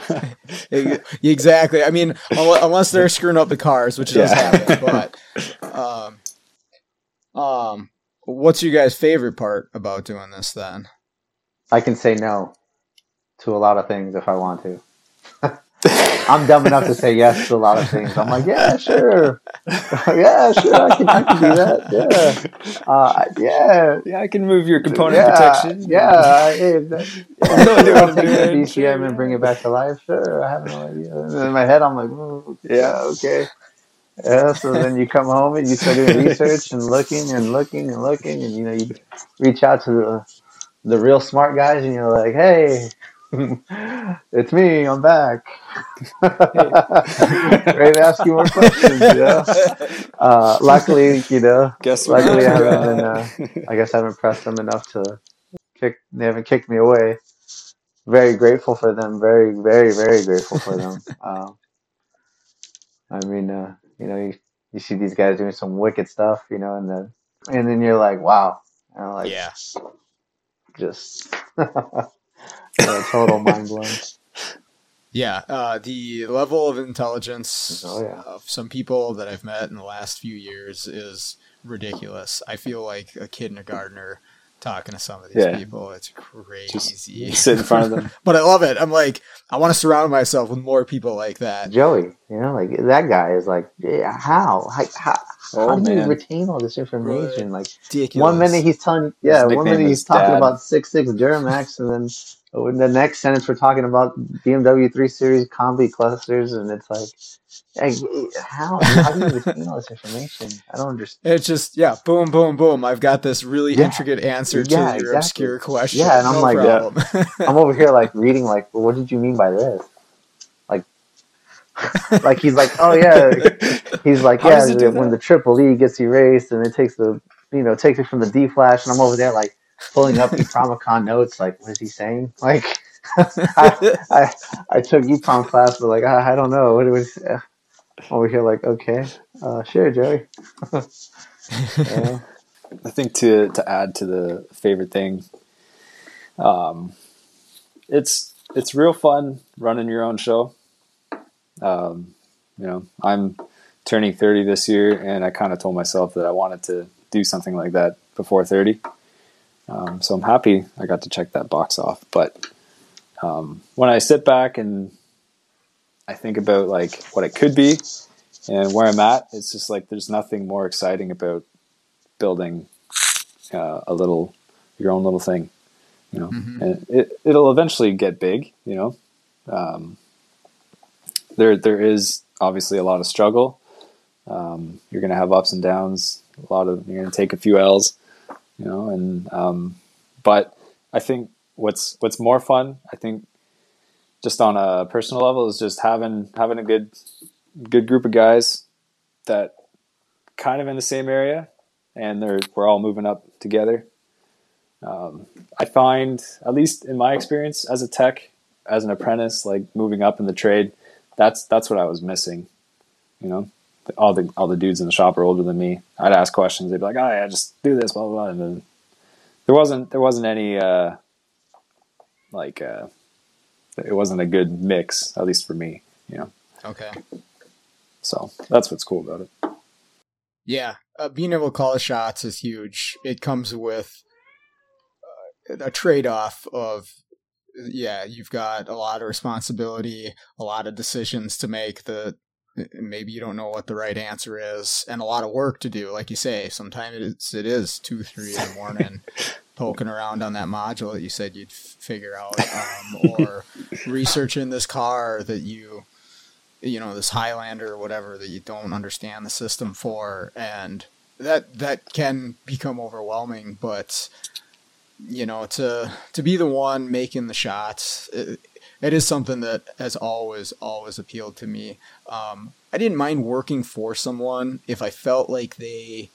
exactly. I mean, unless they're screwing up the cars, which does happen. But, um, um, what's your guys' favorite part about doing this then? I can say no to a lot of things if I want to. I'm dumb enough to say yes to a lot of things. I'm like, yeah, sure, yeah, sure, I can, I can do that. Yeah, uh, yeah, yeah, I can move your component yeah, protection. Yeah, I, hey, that, yeah, No, I'll take it, BCM sure. and bring it back to life. Sure, I have no idea. In my head, I'm like, mm, yeah, okay. Yeah, so then you come home and you start doing research and looking and looking and looking, and you know you reach out to the the real smart guys, and you're like, hey. it's me. I'm back. Ready to ask you more questions. Yeah. Uh, luckily, you know, Guess what? luckily I haven't been. Uh, I guess I haven't pressed them enough to kick. They haven't kicked me away. Very grateful for them. Very, very, very grateful for them. Um, I mean, uh, you know, you, you see these guys doing some wicked stuff, you know, and then and then you're like, wow, and I'm like, yeah. just a total mind blown. Yeah. Uh, the level of intelligence Oh, yeah. of some people that I've met in the last few years is ridiculous. I feel like a kindergartner talking to some of these Yeah. people. It's crazy. Just sit in front of them. but I love it. I'm like, I want to surround myself with more people like that. Joey, you know, like that guy is like, yeah, how, how, how, Oh, how do you retain all this information? Like one minute he's telling, yeah, one minute he's talking Dad. about six six Duramax, and then in the next sentence we're talking about BMW three series combi clusters, and it's like, like how how do you retain all this information? I don't understand. It's just yeah, boom, boom, boom. I've got this really Yeah. intricate answer to Yeah, your exactly. obscure question. Yeah, and I'm like, uh, problem. I'm over here like reading like, well, what did you mean by this? Like, like he's like, oh yeah, he's like, yeah, does it do when that? the triple E gets erased and it takes the, you know, takes it from the D flash, and I'm over there like pulling up EPROMicon notes, like, what is he saying? Like, I, I, I took EPROM class, but like, I, I don't know what it was. Uh, over here, like, okay, uh, sure, Joey. Yeah. I think to to add to the favorite thing, um, it's it's real fun running your own show. Um, you know, I'm turning 30 this year, and I kind of told myself that I wanted to do something like that before 30. Um, so I'm happy I got to check that box off. But um, when I sit back and I think about like what it could be and where I'm at, it's just like there's nothing more exciting about building uh, a little your own little thing you know? And it, it'll eventually get big you know? Um, there there is obviously a lot of struggle. Um, you're gonna have ups and downs a lot of you're gonna take a few l's you know and um, but i think what's what's more fun i think just on a personal level is just having having a good good group of guys that kind of in the same area and they're we're all moving up together. Um, I find, at least in my experience as a tech, as an apprentice, like moving up in the trade, that's that's what I was missing. You know, all the all the dudes in the shop are older than me. I'd ask questions, they'd be like, "Oh yeah, just do this, blah blah,", blah. and then there wasn't there wasn't any uh, like uh, it wasn't a good mix, at least for me. You know, okay. so that's what's cool about it. Yeah, uh, being able to call the shots is huge. It comes with uh, a trade off of, yeah, you've got a lot of responsibility, a lot of decisions to make that maybe you don't know what the right answer is, and a lot of work to do. Like you say, sometimes it's, it is two, three in the morning. Poking around on that module that you said you'd figure out, um, or researching this car that you you know this Highlander or whatever that you don't understand the system for, and that that can become overwhelming. But you know, to to be the one making the shots, it, it is something that has always always appealed to me. Um, I didn't mind working for someone if I felt like they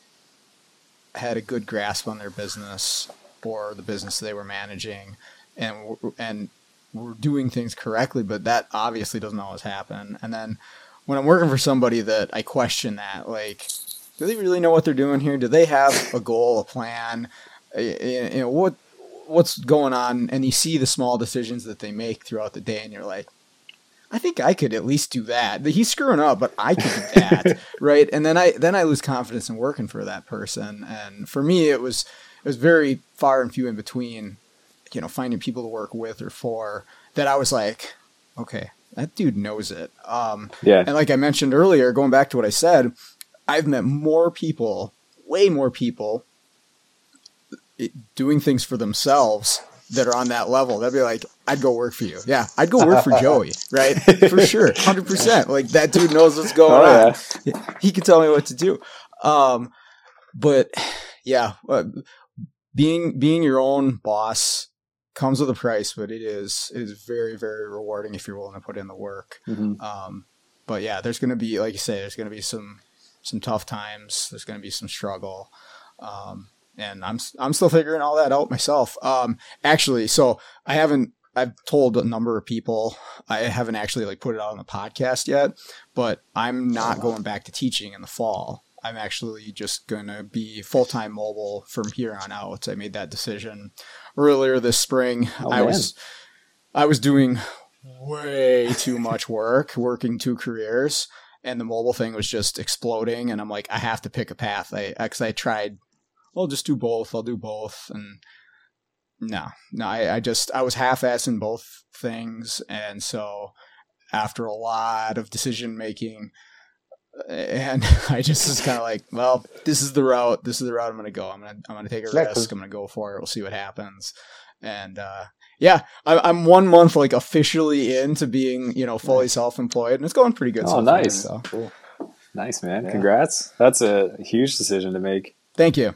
had a good grasp on their business or the business they were managing, and and were doing things correctly, but that obviously doesn't always happen. And then when I'm working for somebody that I question that, like, do they really know what they're doing here? Do they have a goal, a plan? You know, what what's going on? And you see the small decisions that they make throughout the day, and you're like, I think I could at least do that. He's screwing up, but I could do that, right? And then I then I lose confidence in working for that person. And for me, it was it was very far and few in between you know, finding people to work with or for that I was like, okay, that dude knows it. Um, Yeah, and like I mentioned earlier, going back to what I said, I've met more people, way more people doing things for themselves that are on that level. They'll be like, I'd go work for you. Yeah, I'd go work for Joey, right? For sure. 100%. Like that dude knows what's going Oh, on. He can tell me what to do. Um, but yeah, uh, being being your own boss comes with a price, but it is it is very very rewarding if you're willing to put in the work. Mhm. Um, but yeah, there's going to be like you say, there's going to be some some tough times. There's going to be some struggle, um, and I'm I'm still figuring all that out myself. Um, actually, so I haven't. I've told a number of people. I haven't actually like put it out on the podcast yet, but I'm not going back to teaching in the fall. I'm actually just going to be full time mobile from here on out. I made that decision earlier this spring. Oh, I man. was I was doing way too much work, working two careers, and the mobile thing was just exploding. And I'm like, I have to pick a path. I because I tried, I'll just do both. I'll do both, and no, no, I, I just I was half-assing both things, and so after a lot of decision making, and I just was kind of like, well, this is the route. This is the route I'm going to go. I'm going to I'm going to take a 'cause- risk. I'm going to go for it. We'll see what happens. And uh, yeah, I, I'm one month like officially into being you know fully self-employed, and it's going pretty good. Oh, nice. So Cool. Nice man. Yeah. Congrats. That's a huge decision to make. thank you.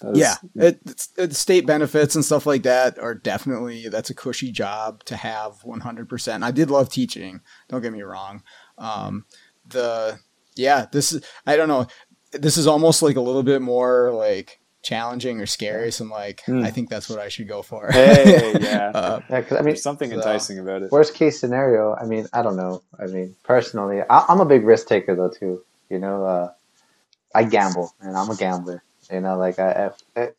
That's- yeah, it, it, state benefits and stuff like that are definitely that's a cushy job to have 100%. I did love teaching. Don't get me wrong. Um, the yeah, this is I don't know. This is almost like a little bit more like challenging or scary. So I'm like, Hmm. I think that's what I should go for. Hey, yeah. uh, Yeah, 'cause, I mean, There's something so- enticing about it. worst case scenario. I mean, I don't know. I mean, personally, I, I'm a big risk taker though too. You know, uh, I gamble, and I'm a gambler. You know, like I, it,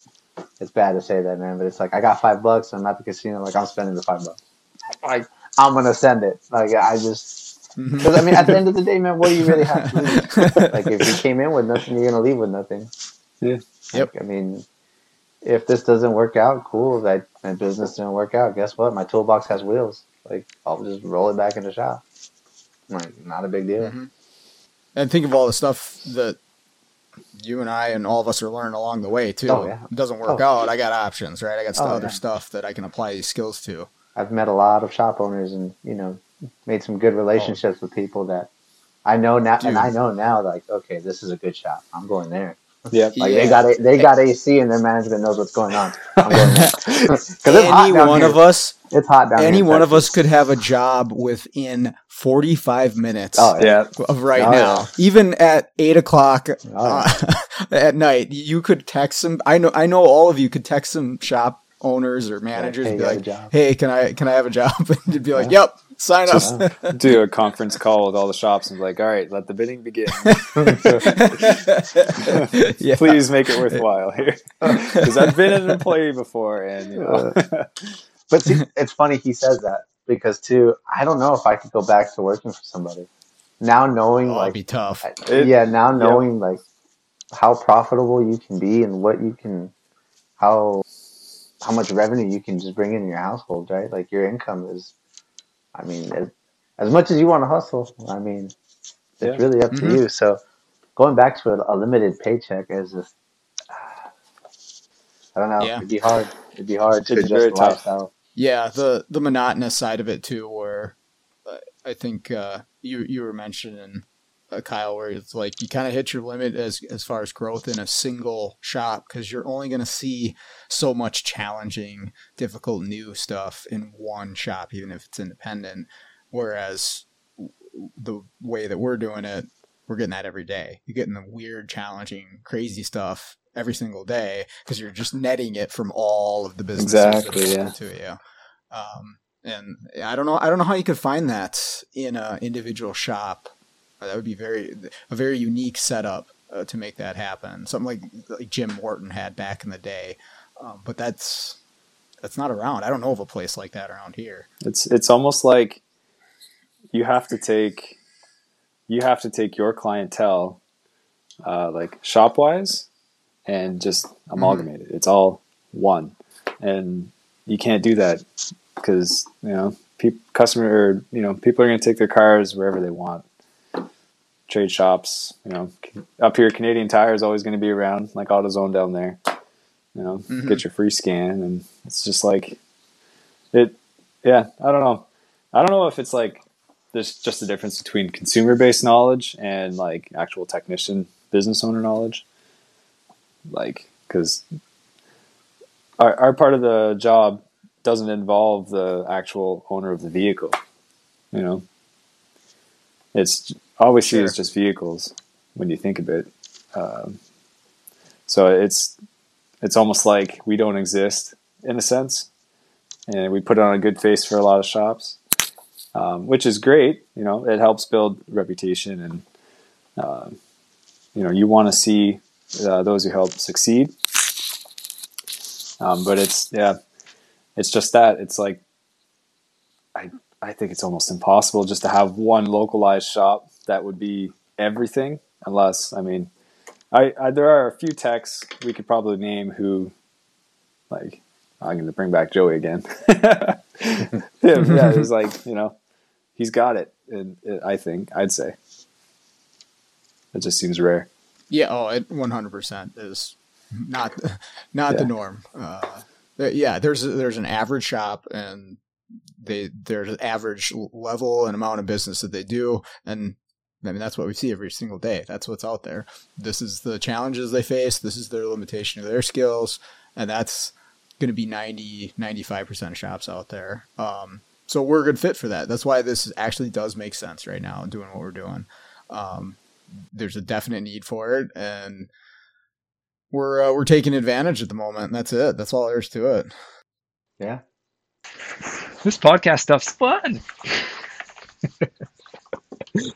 it's bad to say that, man, but it's like I got five bucks. I'm at the casino, like I'm spending the five bucks. Like I'm gonna send it. Like I just, because I mean, at the end of the day, man, what do you really have to lose? like if you came in with nothing, you're gonna leave with nothing. Yeah. Yep. I mean, if this doesn't work out, cool. That my business didn't work out. Guess what? My toolbox has wheels. Like I'll just roll it back in the shop. Like not a big deal. Mhm. And think of all the stuff that you and I and all of us are learning along the way too. Oh, yeah. It doesn't work Oh. out. I got options, right? I got st- Oh, other yeah. stuff that I can apply these skills to. I've met a lot of shop owners and you know made some good relationships oh. with people that I know now, Dude. and I know now like okay, this is a good shop. I'm going there. Yep. Like Yeah. they got a, they got AC and their management knows what's going on. I'm going because it's hot Any down one here. of us, It's hot down any one of us could have a job within 45 minutes Oh, Yeah. of right Oh, now. yeah. Even at eight o'clock Oh, uh, at night, you could text some. I know, I know, all of you could text some shop owners or managers hey, and be you have a like, "Hey, can I can I have a job?" And you'd be like, "Yep, sign up." Do a conference call with all the shops and be like, all right, let the bidding begin. yeah. Please make it worthwhile here. Because I've been an employee before and, you know. But see, it's funny he says that because too, I don't know if I could go back to working for somebody now, knowing Oh, like be tough. It- yeah, now knowing like how profitable you can be and what you can, how how much revenue you can just bring in your household, right? Like your income is, I mean, as, as much as you want to hustle, I mean, it's Yeah. really up to mm-hmm. you. So going back to a, a limited paycheck is just, I don't know, Yeah. it'd be hard. It'd be hard to It's adjust very the tough. lifestyle. Yeah, the the monotonous side of it too, where uh, I think uh, you you were mentioning uh, Kyle, where it's like you kind of hit your limit as as far as growth in a single shop because you're only going to see so much challenging, difficult new stuff in one shop, even if it's independent. Whereas the way that we're doing it, we're getting that every day. You're getting the weird, challenging, crazy stuff every single day because you're just netting it from all of the businesses Exactly, yeah. to you. Um, and I don't know, I don't know how you could find that in a individual shop. Uh, That would be very a very unique setup uh, to make that happen. Something like like Jim Morton had back in the day, um, but that's that's not around. I don't know of a place like that around here. It's it's almost like you have to take you have to take your clientele uh, like shop wise and just amalgamate it. It's all one, and you can't do that because you know peop customer or you know people are going to take their cars wherever they want. Trade shops, you know, up here Canadian Tire is always going to be around, like AutoZone down there. You know, Mhm. get your free scan, and it's just like it. Yeah, I don't know. I don't know if it's like there's just a difference between consumer based knowledge and like actual technician business owner knowledge. Like, because our, our part of the job doesn't involve the actual owner of the vehicle. You know, it's all we see is just vehicles when you think of it. Um, so it's it's almost like we don't exist in a sense, and we put on a good face for a lot of shops, um, which is great. You know, it helps build reputation, and um, you know, you want to see uh, those who help succeed. Um, but it's yeah, it's just that it's like I I think it's almost impossible just to have one localized shop that would be everything, unless I mean, I, I there are a few techs we could probably name who like I'm going to bring back Joey again. yeah, yeah, he's like you know he's got it. And I think I'd say It just seems rare. Yeah, oh, it 100% is not not the norm. Uh, yeah, there's there's an average shop and they there's an average level and amount of business that they do and I mean that's what we see every single day. That's what's out there. This is the challenges they face, this is their limitation of their skills and that's going to be 90 95% of shops out there. Um, so we're a good fit for that. That's why this actually does make sense right now doing what we're doing. Um, there's a definite need for it and we're uh, we're taking advantage at the moment and that's it that's all there is to it Yeah. This podcast stuff's fun.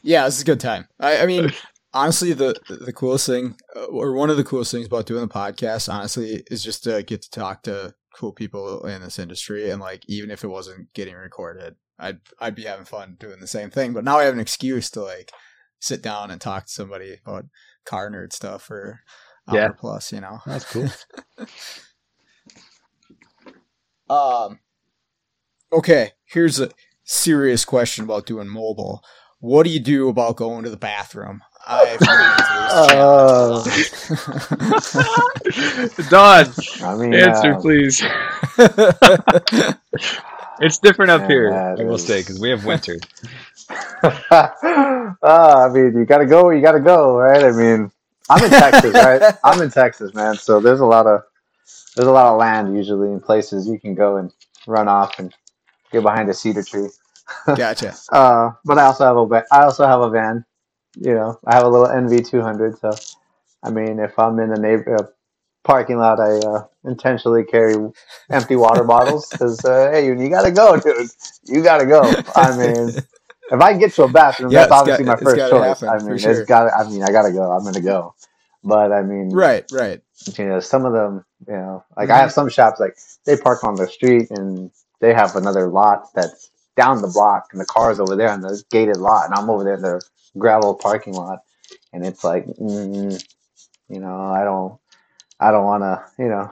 yeah this is a good time i, I mean honestly the the coolest thing uh, or one of the coolest things about doing the podcast honestly is just to get to talk to cool people in this industry and like even if it wasn't getting recorded i'd i'd be having fun doing the same thing but now i have an excuse to like sit down and talk to somebody about car nerd stuff for hour Yeah. plus you know That's cool. Um. Okay, here's a serious question about doing mobile. What do you do about going to the bathroom? I've Uh, Don, I mean, answer uh, please. It's different up Yeah, here, that I will is- say, because we have winter. Uh, I mean, you gotta go. You gotta go, right? I mean, I'm in Texas, right? I'm in Texas, man. So there's a lot of there's a lot of land usually in places you can go and run off and get behind a cedar tree. gotcha. Uh, but I also have a I also have a van. You know, I have a little NV200. So, I mean, if I'm in a neighbor uh, parking lot, I uh, intentionally carry empty water bottles because uh, hey, you, you gotta go, dude. You gotta go. I mean, if I get to a bathroom, Yeah, that's obviously got- my first choice. happen, I mean, sure. it's got. I mean, I gotta go. I'm gonna go. But I mean, Right, right. you know, some of them, you know, like Mhm. I have some shops like they park on the street and they have another lot that's down the block and the car's over there on the gated lot and I'm over there in the gravel parking lot and it's like, mm, you know, I don't, I don't want to, you know,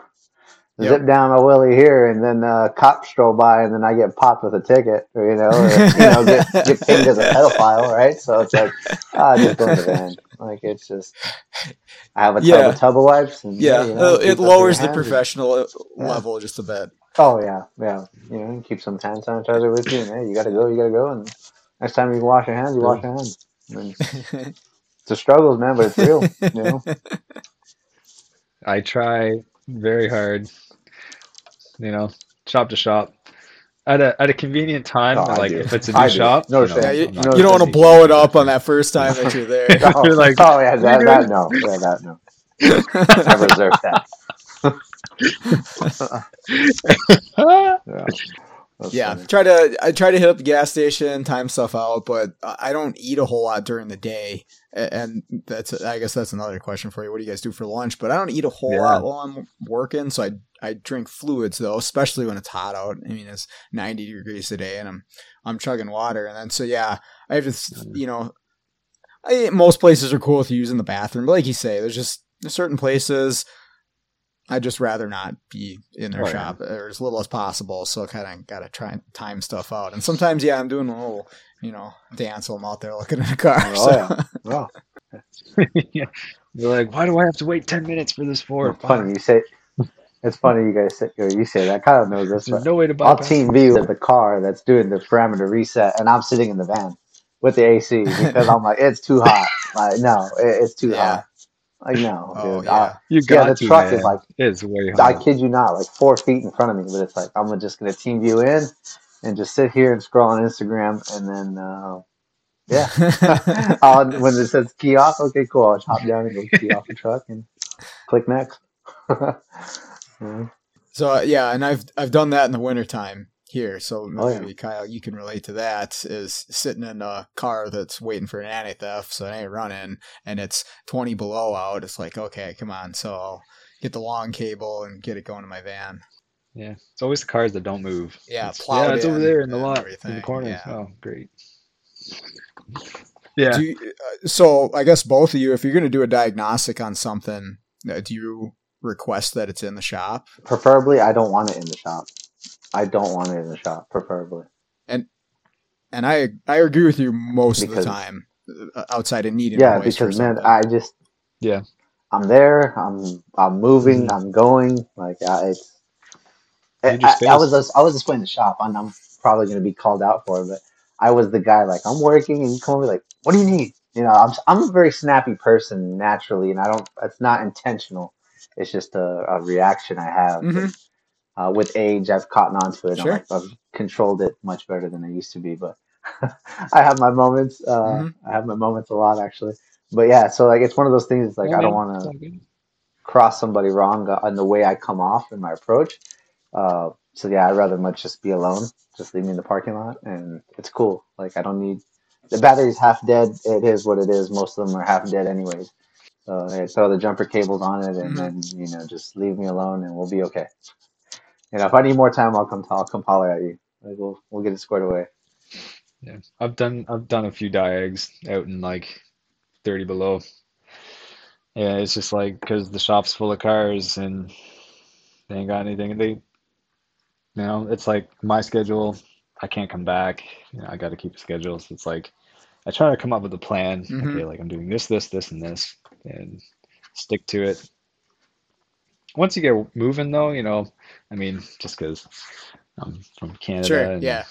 Yep. zip down my willy here and then uh, cops stroll by and then I get popped with a ticket or you know, or, you know, get get pinged as a pedophile, right? So it's like, ah, just go in the van. Like it's just, I have a tub Yeah. of tub of wipes and Yeah, you know, uh, it lowers the hands and- professional Yeah. level just a bit. Oh yeah, yeah. You know, you keep some hand sanitizer with you, and hey, you gotta go, you gotta go, and next time you wash your hands, you wash your hands. I mean, it's a struggle, man, but it's real. You know, I try very hard, you know, shop to shop. At a at a convenient time, Oh, like if it's a new I do. shop, No you know, yeah, you, I'm not No you don't want to blow it up on that first time that you're there. oh, You're like, oh yeah, that, that no, yeah, that no. I reserve that. Ah! Yeah, That's yeah, funny. try to I try to hit up the gas station, time stuff out, but I don't eat a whole lot during the day, and that's I guess that's another question for you. What do you guys do for lunch? But I don't eat a whole Yeah. lot while I'm working, so I I drink fluids though, especially when it's hot out. I mean, it's 90 degrees today, and I'm I'm chugging water, and then so yeah, I have to s- you know, I most places are cool with you using the bathroom, but like you say, there's just certain places. I'd just rather not be in their Oh, yeah. shop or as little as possible. So I kind of got to try and time stuff out. And sometimes, yeah, I'm doing a little, you know, dance while I'm out there looking at a car. Oh, so. yeah. Yeah. You're like, why do I have to wait ten minutes for this for? it's funny you say. It's funny you guys say or you say that. Kyle knows this. There's no way to buy I'll team view at the car that's doing the parameter reset, and I'm sitting in the van with the AC because I'm like, it's too hot. Like, no, it, it's too Yeah. hot. Like, no, Oh, dude. yeah. I- You yeah, the to, truck man. is like It's way I kid you not, like four feet in front of me. But it's like I'm just gonna team view in and just sit here and scroll on Instagram, and then uh, yeah, I'll, when it says key off, okay, cool. I'll hop down and go key off the truck and click next. Yeah. So uh, yeah, and I've I've done that in the wintertime here. So Oh, yeah. Kyle, you can relate to that. Is sitting in a car that's waiting for an anti theft, so it ain't running, and it's twenty below out. It's like okay, come on. So I'll get the long cable and get it going to my van. Yeah, it's always the cars that don't move. Yeah, it's, plowed yeah, it's over there in the and lot, in the corner. yeah. Oh, great. Yeah, Do you, uh, so I guess both of you, if you're going to do a diagnostic on something, uh, do you request that it's in the shop? Preferably, I don't want it in the shop. I don't want it in the shop. Preferably, And and I I agree with you most of the time. uh, outside of needing. Yeah, a hoist because man. I just Yeah. I'm there. I'm I'm moving. Mhm. I'm going. Like I, it's. I, just I, I was face. just, I was displaying the shop, and I'm probably going to be called out for it. But I was the guy like I'm working, and you come over like, what do you need? You know, I'm I'm a very snappy person naturally, and I don't. It's not intentional. It's just a, a reaction I have. Mhm. Uh, with age, I've caught on to it. Sure. Like, I've controlled it much better than I used to be. But I have my moments. Uh, Mhm. I have my moments a lot actually. But yeah, so like it's one of those things. Like Yeah, I don't want to cross somebody wrong on the way I come off in my approach. Uh, so yeah, I'd rather much just be alone. Just leave me in the parking lot, and it's cool. Like I don't need the battery's half dead. It is what it is. Most of them are half dead anyways. So I throw the jumper cables on it, and Mhm. then you know just leave me alone, and we'll be okay. You know, if I need more time, I'll come. I'll come holler at you. Like we'll we'll get it squared away. Yeah. I've done I've done a few diags out in like 30 below. Yeah, it's just like because the shop's full of cars and they ain't got anything. They, you know, it's like my schedule. I can't come back. You know, I got to keep a schedule. So it's like I try to come up with a plan. Mhm. Okay, like I'm doing this, this, this, and this, and stick to it. Once you get moving, though, you know, I mean, just because I'm from Canada Sure, and yeah.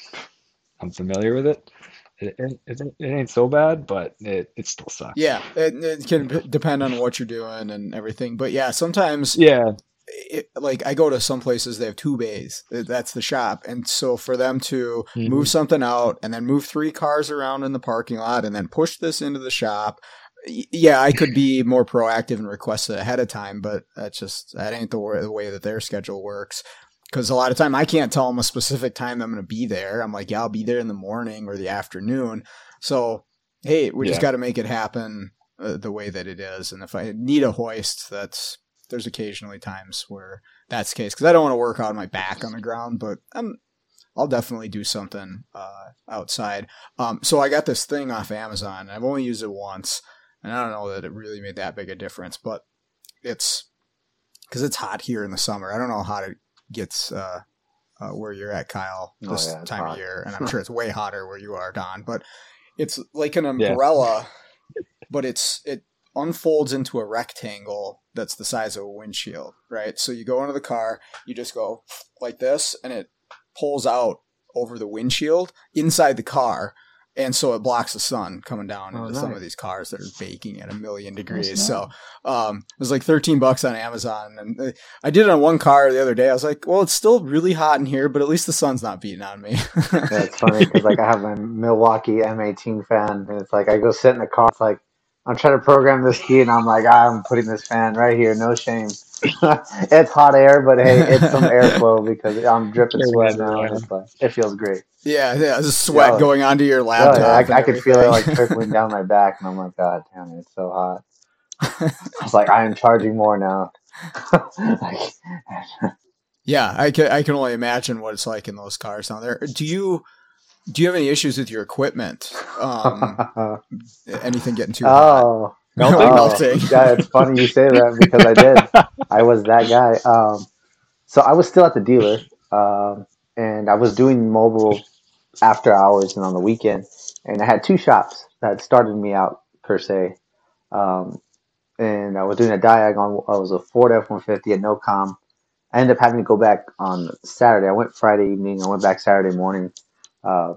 I'm familiar with it, it, it, it, ain't so bad, but it, it still sucks. Yeah, it, it can depend on what you're doing and everything. But yeah, sometimes Yeah. it, like I go to some places they have two bays. That's the shop, and so for them to Mhm. move something out and then move three cars around in the parking lot and then push this into the shop. Yeah, I could be more proactive and request it ahead of time, but that's just that ain't the way, the way that their schedule works. Because a lot of time I can't tell them a specific time I'm going to be there. I'm like, yeah, I'll be there in the morning or the afternoon. So hey, we just got to make it happen uh, the way that it is. And if I need a hoist, that's there's occasionally times where that's the case because I don't want to work on my back on the ground, but I'm I'll definitely do something uh, outside. Um, so I got this thing off Amazon. I've only used it once, and I don't know that it really made that big a difference, but it's because it's hot here in the summer. I don't know how hot it gets uh, uh, where you're at, Kyle, Oh, this yeah, time hot. of year, and I'm sure it's way hotter where you are, Don. But it's like an Yeah. umbrella, but it's it unfolds into a rectangle that's the size of a windshield, right? So you go into the car, you just go like this, and it pulls out over the windshield inside the car. And so it blocks the sun coming down Oh, into some of these cars that are baking at a million degrees. nice. So um, it was like 13 bucks on Amazon. And I did it on one car the other day. I was like, well, it's still really hot in here, but at least the sun's not beating on me. Yeah, it's funny because like I have my Milwaukee M18 fan, and it's like I go sit in the car. It's like I'm trying to program this key, and I'm like I'm putting this fan right here, no shame. it's hot air, but hey, it's some airflow because I'm dripping sweat now, and around. it's like it feels great. yeah, yeah, there's sweat Yeah. going onto your Oh, laptop. yeah, I, I could feel it like trickling down my back, and I'm like, God damn it, it's so hot. I was like, I am charging more now. like, Yeah, I can I can only imagine what it's like in those cars down there. Do you do you have any issues with your equipment? Um, anything getting too hot? Melting? Oh, Melting. yeah, it's funny you say that because I did. I was that guy. Um, so I was still at the dealer, um, and I was doing mobile after hours and on the weekend. And I had two shops that started me out per se. Um, and I was doing a diag on. I was a Ford F one fifty at no com. I ended up having to go back on Saturday. I went Friday evening. I went back Saturday morning. Uh,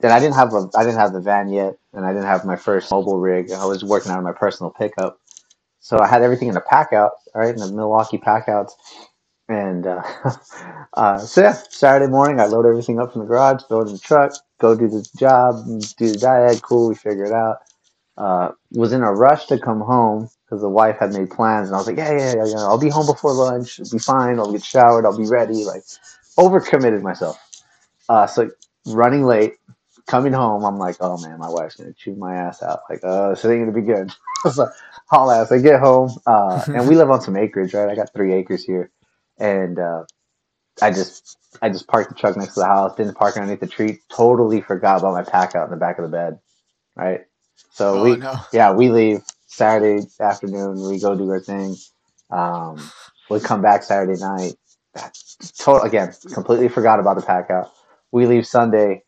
then I didn't have a I didn't have the van yet, and I didn't have my first mobile rig. I was working out of my personal pickup, so I had everything in a pack out, all right, in the Milwaukee pack outs. And uh, uh, so yeah, Saturday morning I load everything up from the garage, throw it in the truck, go do the job, do the diag. Cool, we figure it out. Uh, was in a rush to come home because the wife had made plans, and I was like, yeah, yeah, yeah, yeah, I'll be home before lunch. It'll be fine. I'll get showered. I'll be ready. Like, overcommitted myself. Uh, so running late, coming home, I'm like, oh man, my wife's gonna chew my ass out. Like, uh, this ain't gonna be good. so, haul ass. I get home, uh, and we live on some acreage, right? I got three acres here, and uh, I just, I just parked the truck next to the house. Didn't park underneath the tree. Totally forgot about my pack out in the back of the bed, right? So Oh, we, no. yeah, we leave Saturday afternoon. We go do our thing. Um, we come back Saturday night. Total again, completely forgot about the pack out. We leave Sunday.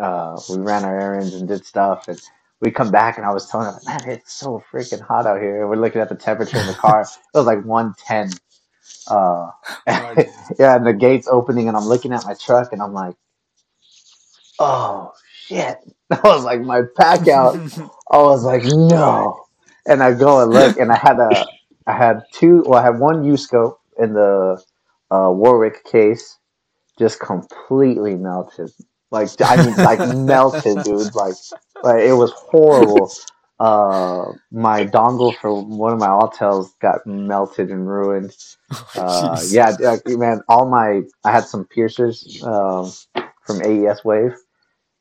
Uh, we ran our errands and did stuff, and we come back, and I was telling him, man, it's so freaking hot out here. And we're looking at the temperature in the car; it was like one ten. Uh, yeah, and the gates opening, and I'm looking at my truck, and I'm like, oh shit! I was like, my pack out. I was like, no. And I go and look, and I had a, I had two. Well, I had one U scope in the uh, Warwick case, just completely melted. Like I mean, like melted, dude. Like, like it was horrible. Uh, my dongle for one of my Autels got melted and ruined. Uh, yeah, like, man, all my I had some piercers um, from AES Wave.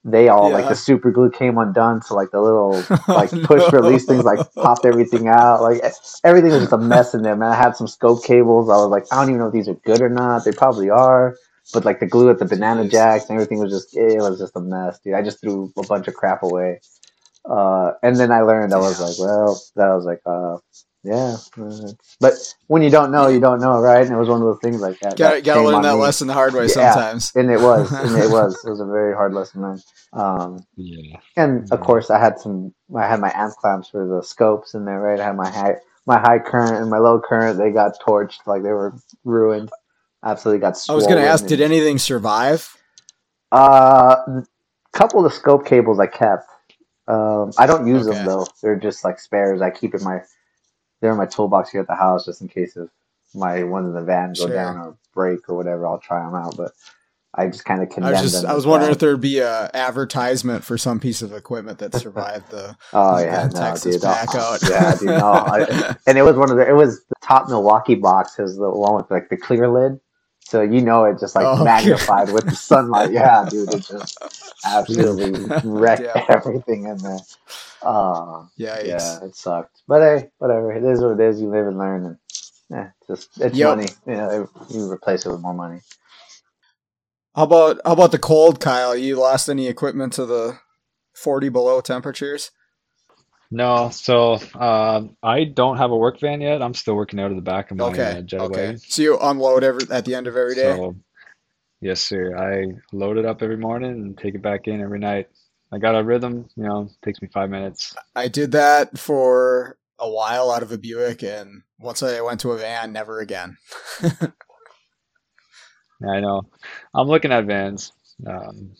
They all like the super glue came undone, so like the little like Oh, push no. release things like popped everything out. Like everything was just a mess in there, man. I had some scope cables. I was like, I don't even know if these are good or not. They probably are, but like the glue at the banana jacks and everything was just it was just a mess, dude. I just threw a bunch of crap away. Uh, and then I learned. I was like, well, that was like, uh, yeah. But when you don't know, you don't know, right? And it was one of those things like that. Gotta that gotta came learn that me. lesson the hard way Yeah. sometimes. And it was, and it was, it was a very hard lesson learned. Um, Yeah. and of course, I had some. I had my amp clamps for the scopes in there, right? I had my high, my high current and my low current. They got torched, like they were ruined. Absolutely got. I was gonna ask, did anything survive? Uh, a couple of the scope cables I kept. Um, I don't use Okay. them though. They're just like spares. I keep in my. They're in my toolbox here at the house, just in case if my ones in the van go Sure. down or break or whatever. I'll try them out, but I just kind of I was just them. I was wondering if there'd be a advertisement for some piece of equipment that survived the Oh the yeah, no, Texas dude. Oh, blackout. yeah, dude. No, I, and it was one of the. It was the top Milwaukee box. Is the one with like the clear lid, so you know it just like Oh, okay. magnified with the sunlight. Yeah, dude, it just absolutely wrecked Yeah. everything in there. Uh, Yikes. yeah, it sucked. But hey, whatever. It is what it is. You live and learn, and yeah, just it's Yep. money. You know, you replace it with more money. How about how about the cold, Kyle? You lost any equipment to the forty below temperatures? No, so uh, I don't have a work van yet. I'm still working out of the back of my Okay. uh, jet okay. wagon. So you unload every at the end of every day? So, yes, sir. I load it up every morning and take it back in every night. I got a rhythm, you know, takes me five minutes. I did that for a while out of a Buick, and once I went to a van, never again. I know. I'm looking at vans. Um,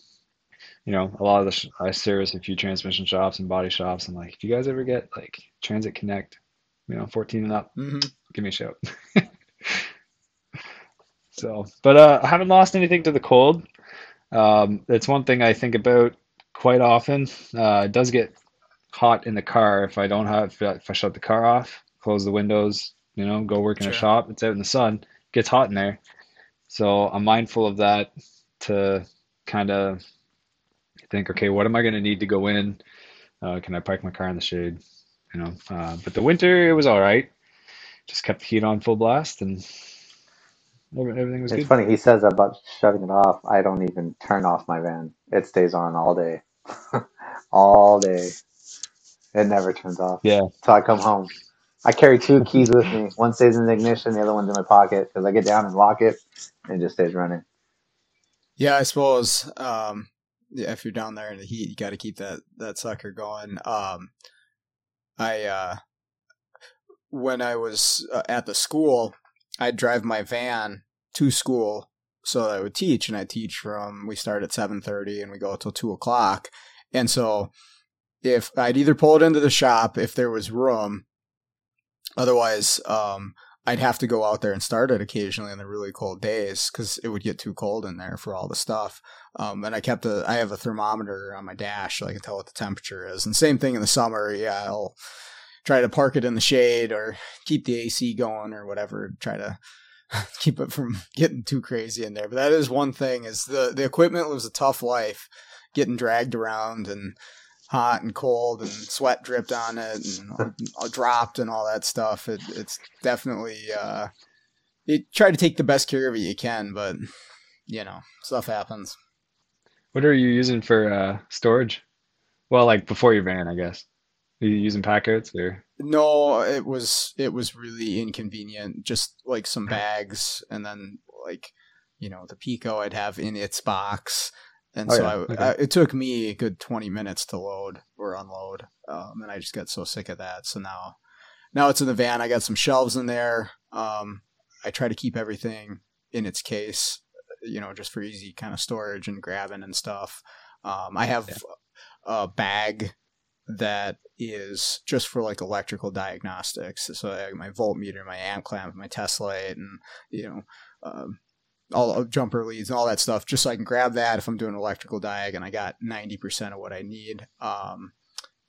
you know, a lot of the sh I service a few transmission shops and body shops. I'm like, if you guys ever get like Transit Connect, you know, 14 and up, hmm give me a shout. So, but uh, I haven't lost anything to the cold. Um, it's one thing I think about quite often. Uh, it does get hot in the car if I don't have if I shut the car off, close the windows, you know, go work in a shop. It's out in the sun, it gets hot in there. So I'm mindful of that to kind of think, okay, what am I going to need to go in? Uh, can I park my car in the shade? You know, uh, but the winter it was all right. Just kept the heat on full blast and everything was It's good. funny. He says about shutting it off. I don't even turn off my van. It stays on all day, all day. It never turns off Yeah, until I come home. I carry two keys with me. One stays in the ignition, the other one's in my pocket because I get down and lock it, and it just stays running. Yeah, I suppose. Um, yeah, if you're down there in the heat, you got to keep that that sucker going. Um, I uh, when I was uh, at the school, I'd drive my van to school so I would teach, and I teach from we start at seven thirty and we go till two o'clock, and so if I'd either pull it into the shop if there was room, otherwise, um, I'd have to go out there and start it occasionally on the really cold days because it would get too cold in there for all the stuff. Um, and I kept a, I have a thermometer on my dash so I can tell what the temperature is. And same thing in the summer. Yeah, I'll try to park it in the shade or keep the AC going or whatever. Try to keep it from getting too crazy in there. But that is one thing is the, the equipment lives a tough life getting dragged around and hot and cold and sweat dripped on it and dropped and all that stuff. It, it's definitely, uh, you try to take the best care of it you can, but you know, stuff happens. What are you using for uh, storage? Well, like before your van, I guess. Are you using packouts or? No, it was it was really inconvenient. Just like some bags, and then like you know the Pico I'd have in its box, And Oh, so yeah. I, Okay. I, it took me a good 20 minutes to load or unload. Um, and I just got so sick of that. So now, now it's in the van. I got some shelves in there. Um, I try to keep everything in its case, you know, just for easy kind of storage and grabbing and stuff. Um, I have a bag that is just for like electrical diagnostics. So I have my voltmeter, my amp clamp, my test light, and you know, um, all of jumper leads and all that stuff, just so I can grab that if I'm doing electrical diag, and I got ninety percent of what I need. Um,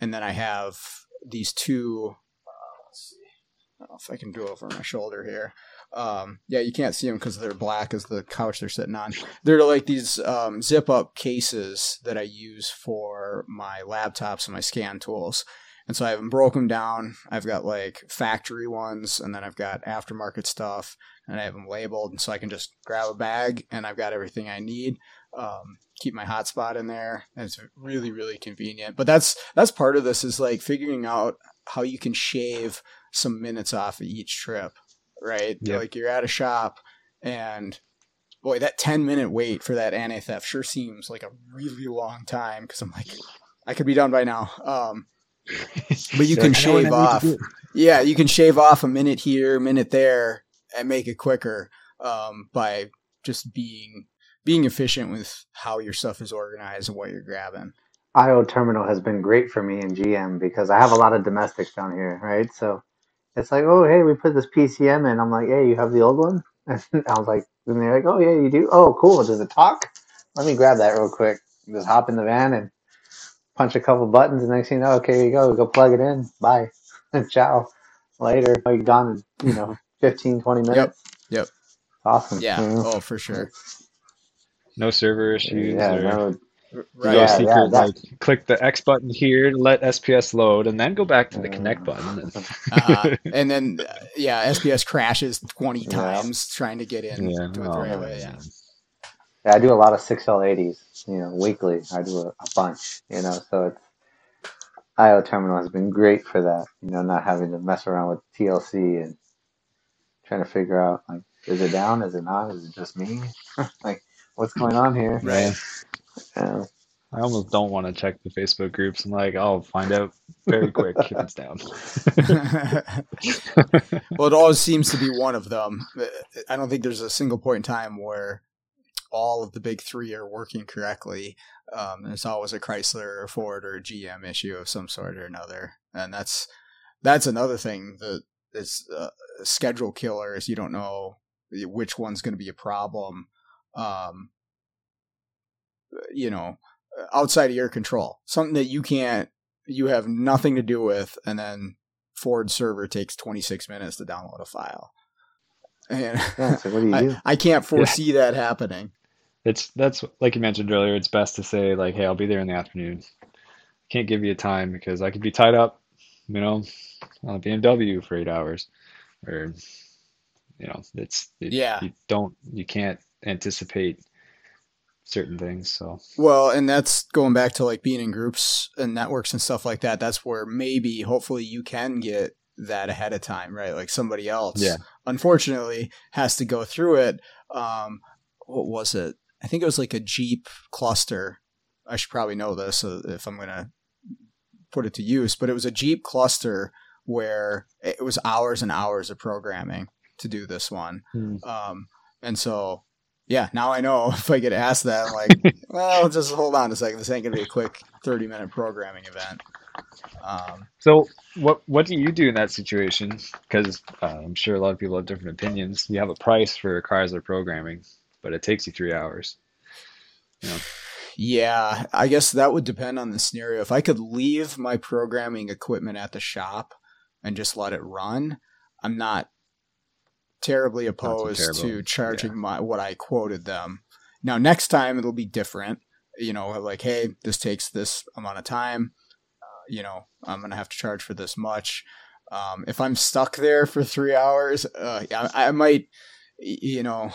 and then I have these two. Uh, let's see, I don't know if I can do over my shoulder here. Um, yeah, you can't see them because they're black as the couch they're sitting on. They're like these um, zip up cases that I use for my laptops and my scan tools. And so I have them broken down. I've got like factory ones, and then I've got aftermarket stuff, and I have them labeled. And so I can just grab a bag, and I've got everything I need. Um, keep my hotspot in there, and it's really, really convenient. But that's that's part of this is like figuring out how you can shave some minutes off of each trip, right? Yep. Like you're at a shop, and boy, that 10 minute wait for that anti theft sure seems like a really long time because I'm like, I could be done by now. Um, but you can I know what I shave off. Yeah, you can shave off a minute here, a minute there, and make it quicker um, by just being being efficient with how your stuff is organized and what you're grabbing. IO terminal has been great for me in GM because I have a lot of domestics down here, right? So it's like, oh, hey, we put this PCM in. I'm like, hey, you have the old one? And I was like, and they're like, oh, yeah, you do? Oh, cool. Does it talk? Let me grab that real quick. Just hop in the van and punch a couple buttons. And next thing you know, okay, here you go. Go plug it in. Bye. Ciao. Later. Oh, you're gone in, you know, 15, 20 minutes. Yep. Yep. Awesome. Yeah. Mhm. Oh, for sure. No server issues. Yeah, or no, Right. Yeah, secret. yeah, like click the X button here to let SPS load, and then go back to the connect button. uh, and then uh, yeah, SPS crashes twenty Yeah. times trying to get in Yeah, to it oh, right man. Yeah. Yeah, I do a lot of 6L80s, you know, weekly. I do a, a bunch, you know, so it's IO terminal has been great for that, you know, not having to mess around with TLC and trying to figure out like, is it down? Is it not? Is it just me? like, what's going on here? Right. Yeah. I almost don't want to check the Facebook groups. I'm like, I'll find out very quick if it's down. well, it always seems to be one of them. I don't think there's a single point in time where all of the big three are working correctly. Um, there's always a Chrysler or Ford or a GM issue of some sort or another, and that's that's another thing that is uh, a schedule killer. Is you don't know which one's going to be a problem. Um, you know, outside of your control, something that you can't, you have nothing to do with, and then Ford server takes 26 minutes to download a file. And Yeah, so what do you do? I, I can't foresee that happening. It's that's like you mentioned earlier. It's best to say like, "Hey, I'll be there in the afternoon." Can't give you a time because I could be tied up, you know, on a BMW for eight hours, or you know, it's it, Yeah. You don't, you can't anticipate certain things. So Well, and that's going back to like being in groups and networks and stuff like that. That's where maybe, hopefully, you can get that ahead of time, right? Like somebody else, Yeah. unfortunately, has to go through it. Um, what was it? I think it was like a Jeep cluster. I should probably know this uh, if I'm going to put it to use, but it was a Jeep cluster where it was hours and hours of programming to do this one. Hmm. Um, and so, yeah, now I know if I get asked that, I'm like, well, just hold on a second. This ain't to be a quick 30 minute programming event. Um, So what what do you do in that situation? Because uh, I'm sure a lot of people have different opinions. You have a price for Chrysler programming, but it takes you three hours. yeah, I guess that would depend on the scenario. If I could leave my programming equipment at the shop and just let it run, I'm not terribly opposed to charging my what I quoted them. Now, next time it'll be different. You know, like, hey, this takes this amount of time. Uh, you know, I'm gonna have to charge for this much. Um, if I'm stuck there for three hours, uh, I, I might, you know,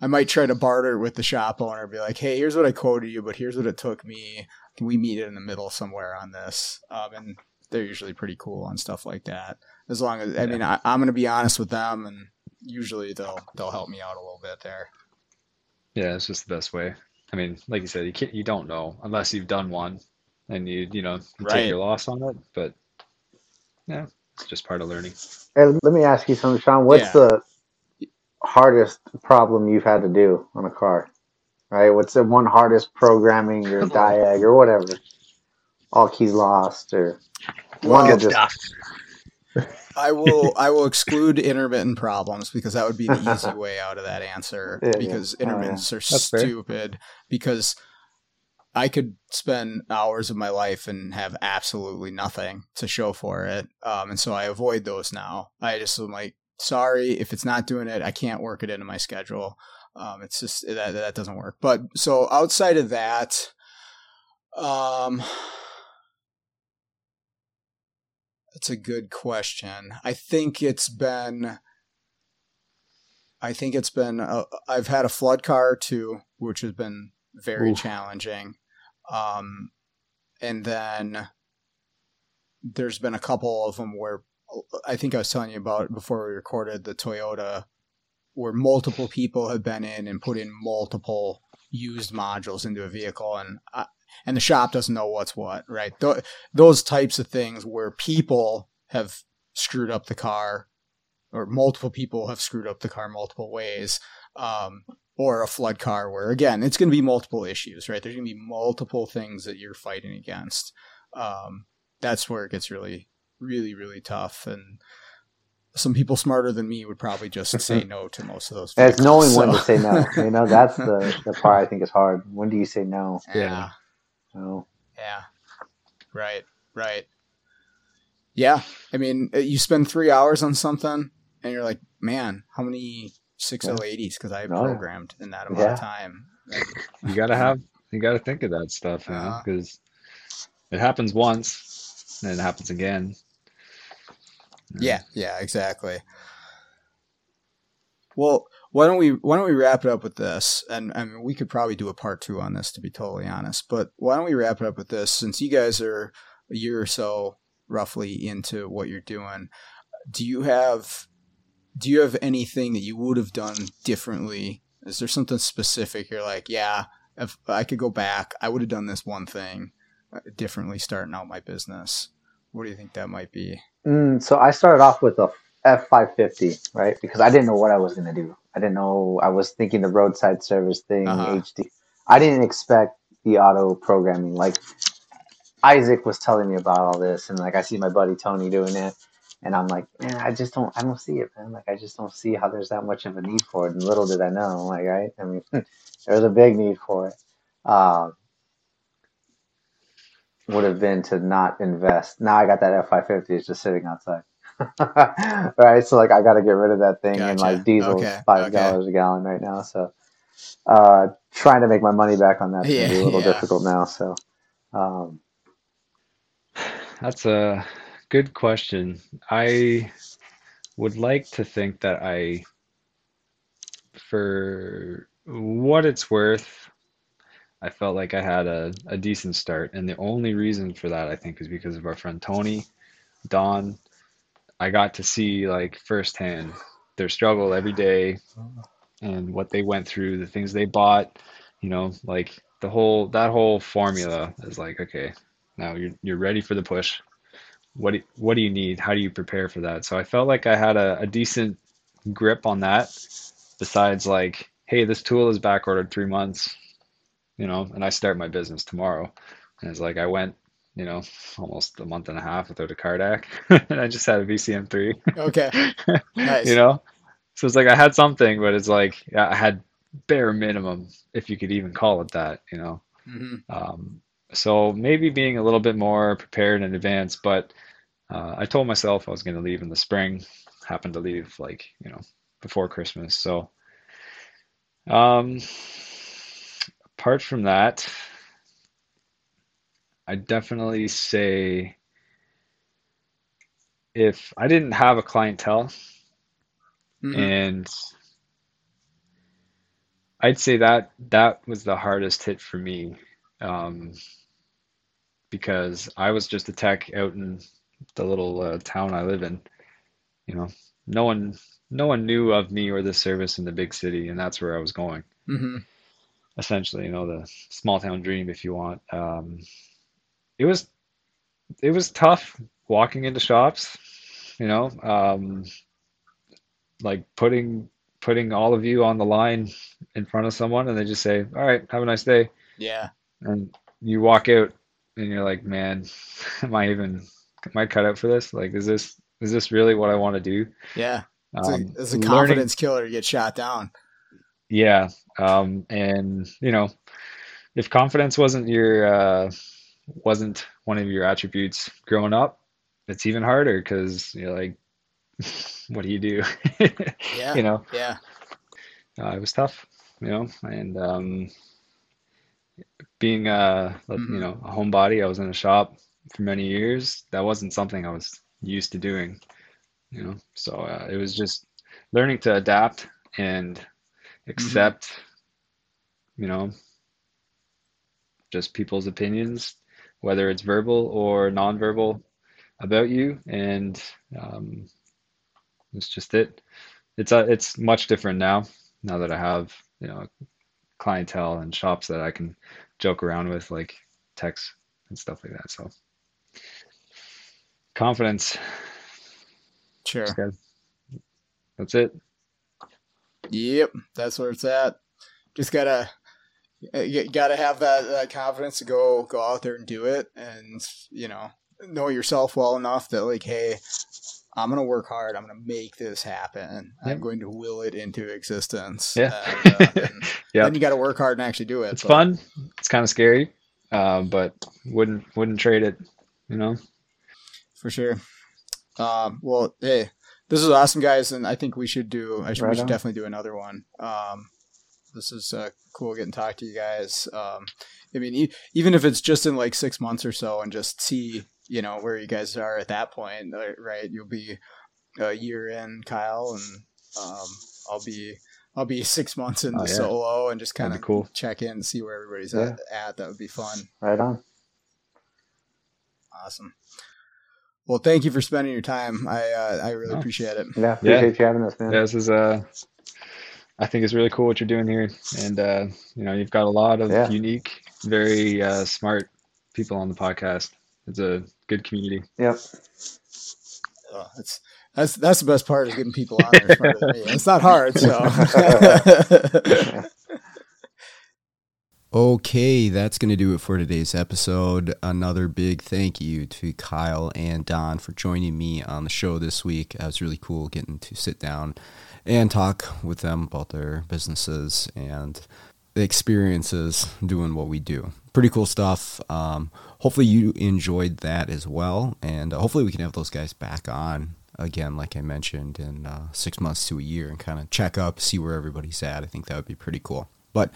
I might try to barter with the shop owner, be like, hey, here's what I quoted you, but here's what it took me. Can we meet in the middle somewhere on this? Um, and they're usually pretty cool on stuff like that. As long as I mean, I, I'm going to be honest with them, and usually they'll they'll help me out a little bit there. Yeah, it's just the best way. I mean, like you said, you can't, you don't know unless you've done one and you, you know, you Right. take your loss on it. But yeah, it's just part of learning. And let me ask you something, Sean. What's Yeah. the hardest problem you've had to do on a car? Right? What's the one hardest programming or diag or whatever? All keys lost or one Well, that just I will I will exclude intermittent problems because that would be the easy way out of that answer Yeah, yeah. because Oh, yeah. intermittents are That's fair. stupid because I could spend hours of my life and have absolutely nothing to show for it. Um, and so I avoid those now. I just am like, sorry, if it's not doing it, I can't work it into my schedule. Um, it's just that that doesn't work. But so outside of that, um, that's a good question. I think it's been. I think it's been. Uh, I've had a flood car too, which has been very Oof. challenging. Um, and then there's been a couple of them where I think I was telling you about before we recorded the Toyota, where multiple people have been in and put in multiple used modules into a vehicle, and I, and the shop doesn't know what's what, right? Th- those types of things where people have screwed up the car, or multiple people have screwed up the car multiple ways, um, or a flood car where again it's going to be multiple issues, right? There's going to be multiple things that you're fighting against. Um, that's where it gets really, really, really tough, and some people smarter than me would probably just say no to most of those. it's vehicles, knowing when to say no. You know, that's the, the part I think is hard. When do you say no? yeah. No. Yeah. Right. Right. Yeah. I mean, uh, you spend three hours on something and you're like, man, how many 6L80s because I yeah. programmed in that amount Yeah. of time? You gotta have, you gotta think of that stuff, you know, Uh-huh. because it happens once and it happens again. yeah. Yeah. Exactly. Well, why don't we why don't we wrap it up with this? And I mean, we could probably do a part two on this, to be totally honest. But why don't we wrap it up with this? Since you guys are a year or so roughly into what you're doing, do you have do you have anything that you would have done differently? Is there something specific you're like, yeah, if I could go back, I would have done this one thing uh, differently starting out my business? What do you think that might be? Mm, so I started off with a F five fifty, right? Because I didn't know what I was gonna do. I didn't know. I was thinking the roadside service thing, Uh-huh. HD. I didn't expect the auto programming. Like Isaac was telling me about all this, and like I see my buddy Tony doing it, and I'm like, man, I just don't. I don't see it, man. Like I just don't see how there's that much of a need for it. And little did I know, like right? I mean, there's a big need for it. Um, would have been to not invest. Now I got that F five fifty. It's just sitting outside. right, so like I got to get rid of that thing, and like diesel's Okay, five okay. dollars a gallon right now. So, uh, trying to make my money back on that's gonna be a little yeah. difficult now. So, um, That's a good question. I would like to think that I, for what it's worth, I felt like I had a, a decent start. And the only reason for that, I think, is because of our friend Tony, Don. I got to see like firsthand their struggle every day and what they went through, the things they bought, you know, like the whole that whole formula is like, okay, now you're you're ready for the push. What do, what do you need? How do you prepare for that? So I felt like I had a, a decent grip on that. Besides, like, hey, this tool is back ordered three months, you know, and I start my business tomorrow. And it's like I went, you know, almost a month and a half without a CarDAQ, and I just had a VCM3. Okay. Nice. You know, so it's like I had something, but it's like yeah, I had bare minimum, if you could even call it that. You know. hmm Um, so maybe being a little bit more prepared in advance, but uh, I told myself I was going to leave in the spring. Happened to leave like, you know, before Christmas. So, um, apart from that, I definitely say if I didn't have a clientele Mhm. and I'd say that that was the hardest hit for me, um, because I was just a tech out in the little uh, town I live in. You know, no one no one knew of me or the service in the big city, and that's where I was going. hmm essentially, you know, the small town dream, if you want. Um, it was it was tough walking into shops, you know, um, like putting putting all of you on the line in front of someone, and they just say, "All right, have a nice day," Yeah. and you walk out, and you're like, "Man, am I even am I cut out for this? Like, is this is this really what I want to do?" Yeah. It's, Um, a, it's a learning- confidence killer to get shot down. Yeah. Um, and you know, if confidence wasn't your uh, wasn't one of your attributes growing up, it's even harder because you're like, what do you do? Yeah. You know, Yeah. uh, it was tough, you know, and um, being a you Mhm. know a homebody, I was in a shop for many years. That wasn't something I was used to doing, you know. So uh, it was just learning to adapt and accept, you know, just people's opinions, whether it's verbal or nonverbal about you, and um, it's just it. It's uh, it's much different now. Now that I have, you know, clientele and shops that I can joke around with, like texts and stuff like that. So confidence, Sure. gotta- that's it. Yep. That's where it's at. Just gotta uh, you gotta have that, that confidence to go go out there and do it, and you know know yourself well enough that like, hey, I'm gonna work hard. I'm gonna make this happen. I'm going to will it into existence. Yeah. And, uh, and Yep. Then you got to work hard and actually do it. It's but- fun. It's kind of scary, uh, but wouldn't wouldn't trade it. You know. for sure. Um, well, hey, this is awesome, guys, and I think we should do. I should, we should on. definitely do another one. Um, this is uh, cool getting to talk to you guys. Um, I mean, e- even if it's just in like six months or so, and just see, you know, where you guys are at that point, uh, right? You'll be a year in, Kyle, and um, I'll be. I'll be six months into Oh, yeah. solo and just kind of cool. check in and see where everybody's Yeah. at, at. That would be fun. Right on. Awesome. Well, thank you for spending your time. I uh, I really Oh. appreciate it. Yeah, appreciate you having us, man. Yeah, this is uh, I think it's really cool what you're doing here, and uh, you know, you've got a lot of Yeah. unique, very uh, smart people on the podcast. It's a good community. Yep. Oh, that's that's that's the best part is getting people on there smarter than me. It's not hard, so Okay, that's going to do it for today's episode. Another big thank you to Kyle and Don for joining me on the show this week. It was really cool getting to sit down and talk with them about their businesses and the experiences doing what we do. Pretty cool stuff. Um, hopefully, you enjoyed that as well. And uh, hopefully, we can have those guys back on again, like I mentioned, in uh, six months to a year and kind of check up, see where everybody's at. I think that would be pretty cool. But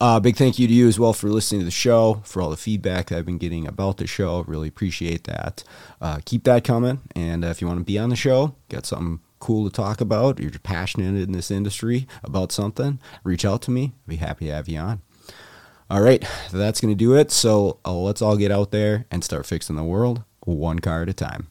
uh, big thank you to you as well for listening to the show, for all the feedback I've been getting about the show. Really appreciate that. Uh, keep that coming. And uh, if you want to be on the show, got something cool to talk about, you're passionate in this industry about something, reach out to me. I'd be happy to have you on. All right, that's going to do it. So uh, let's all get out there and start fixing the world one car at a time.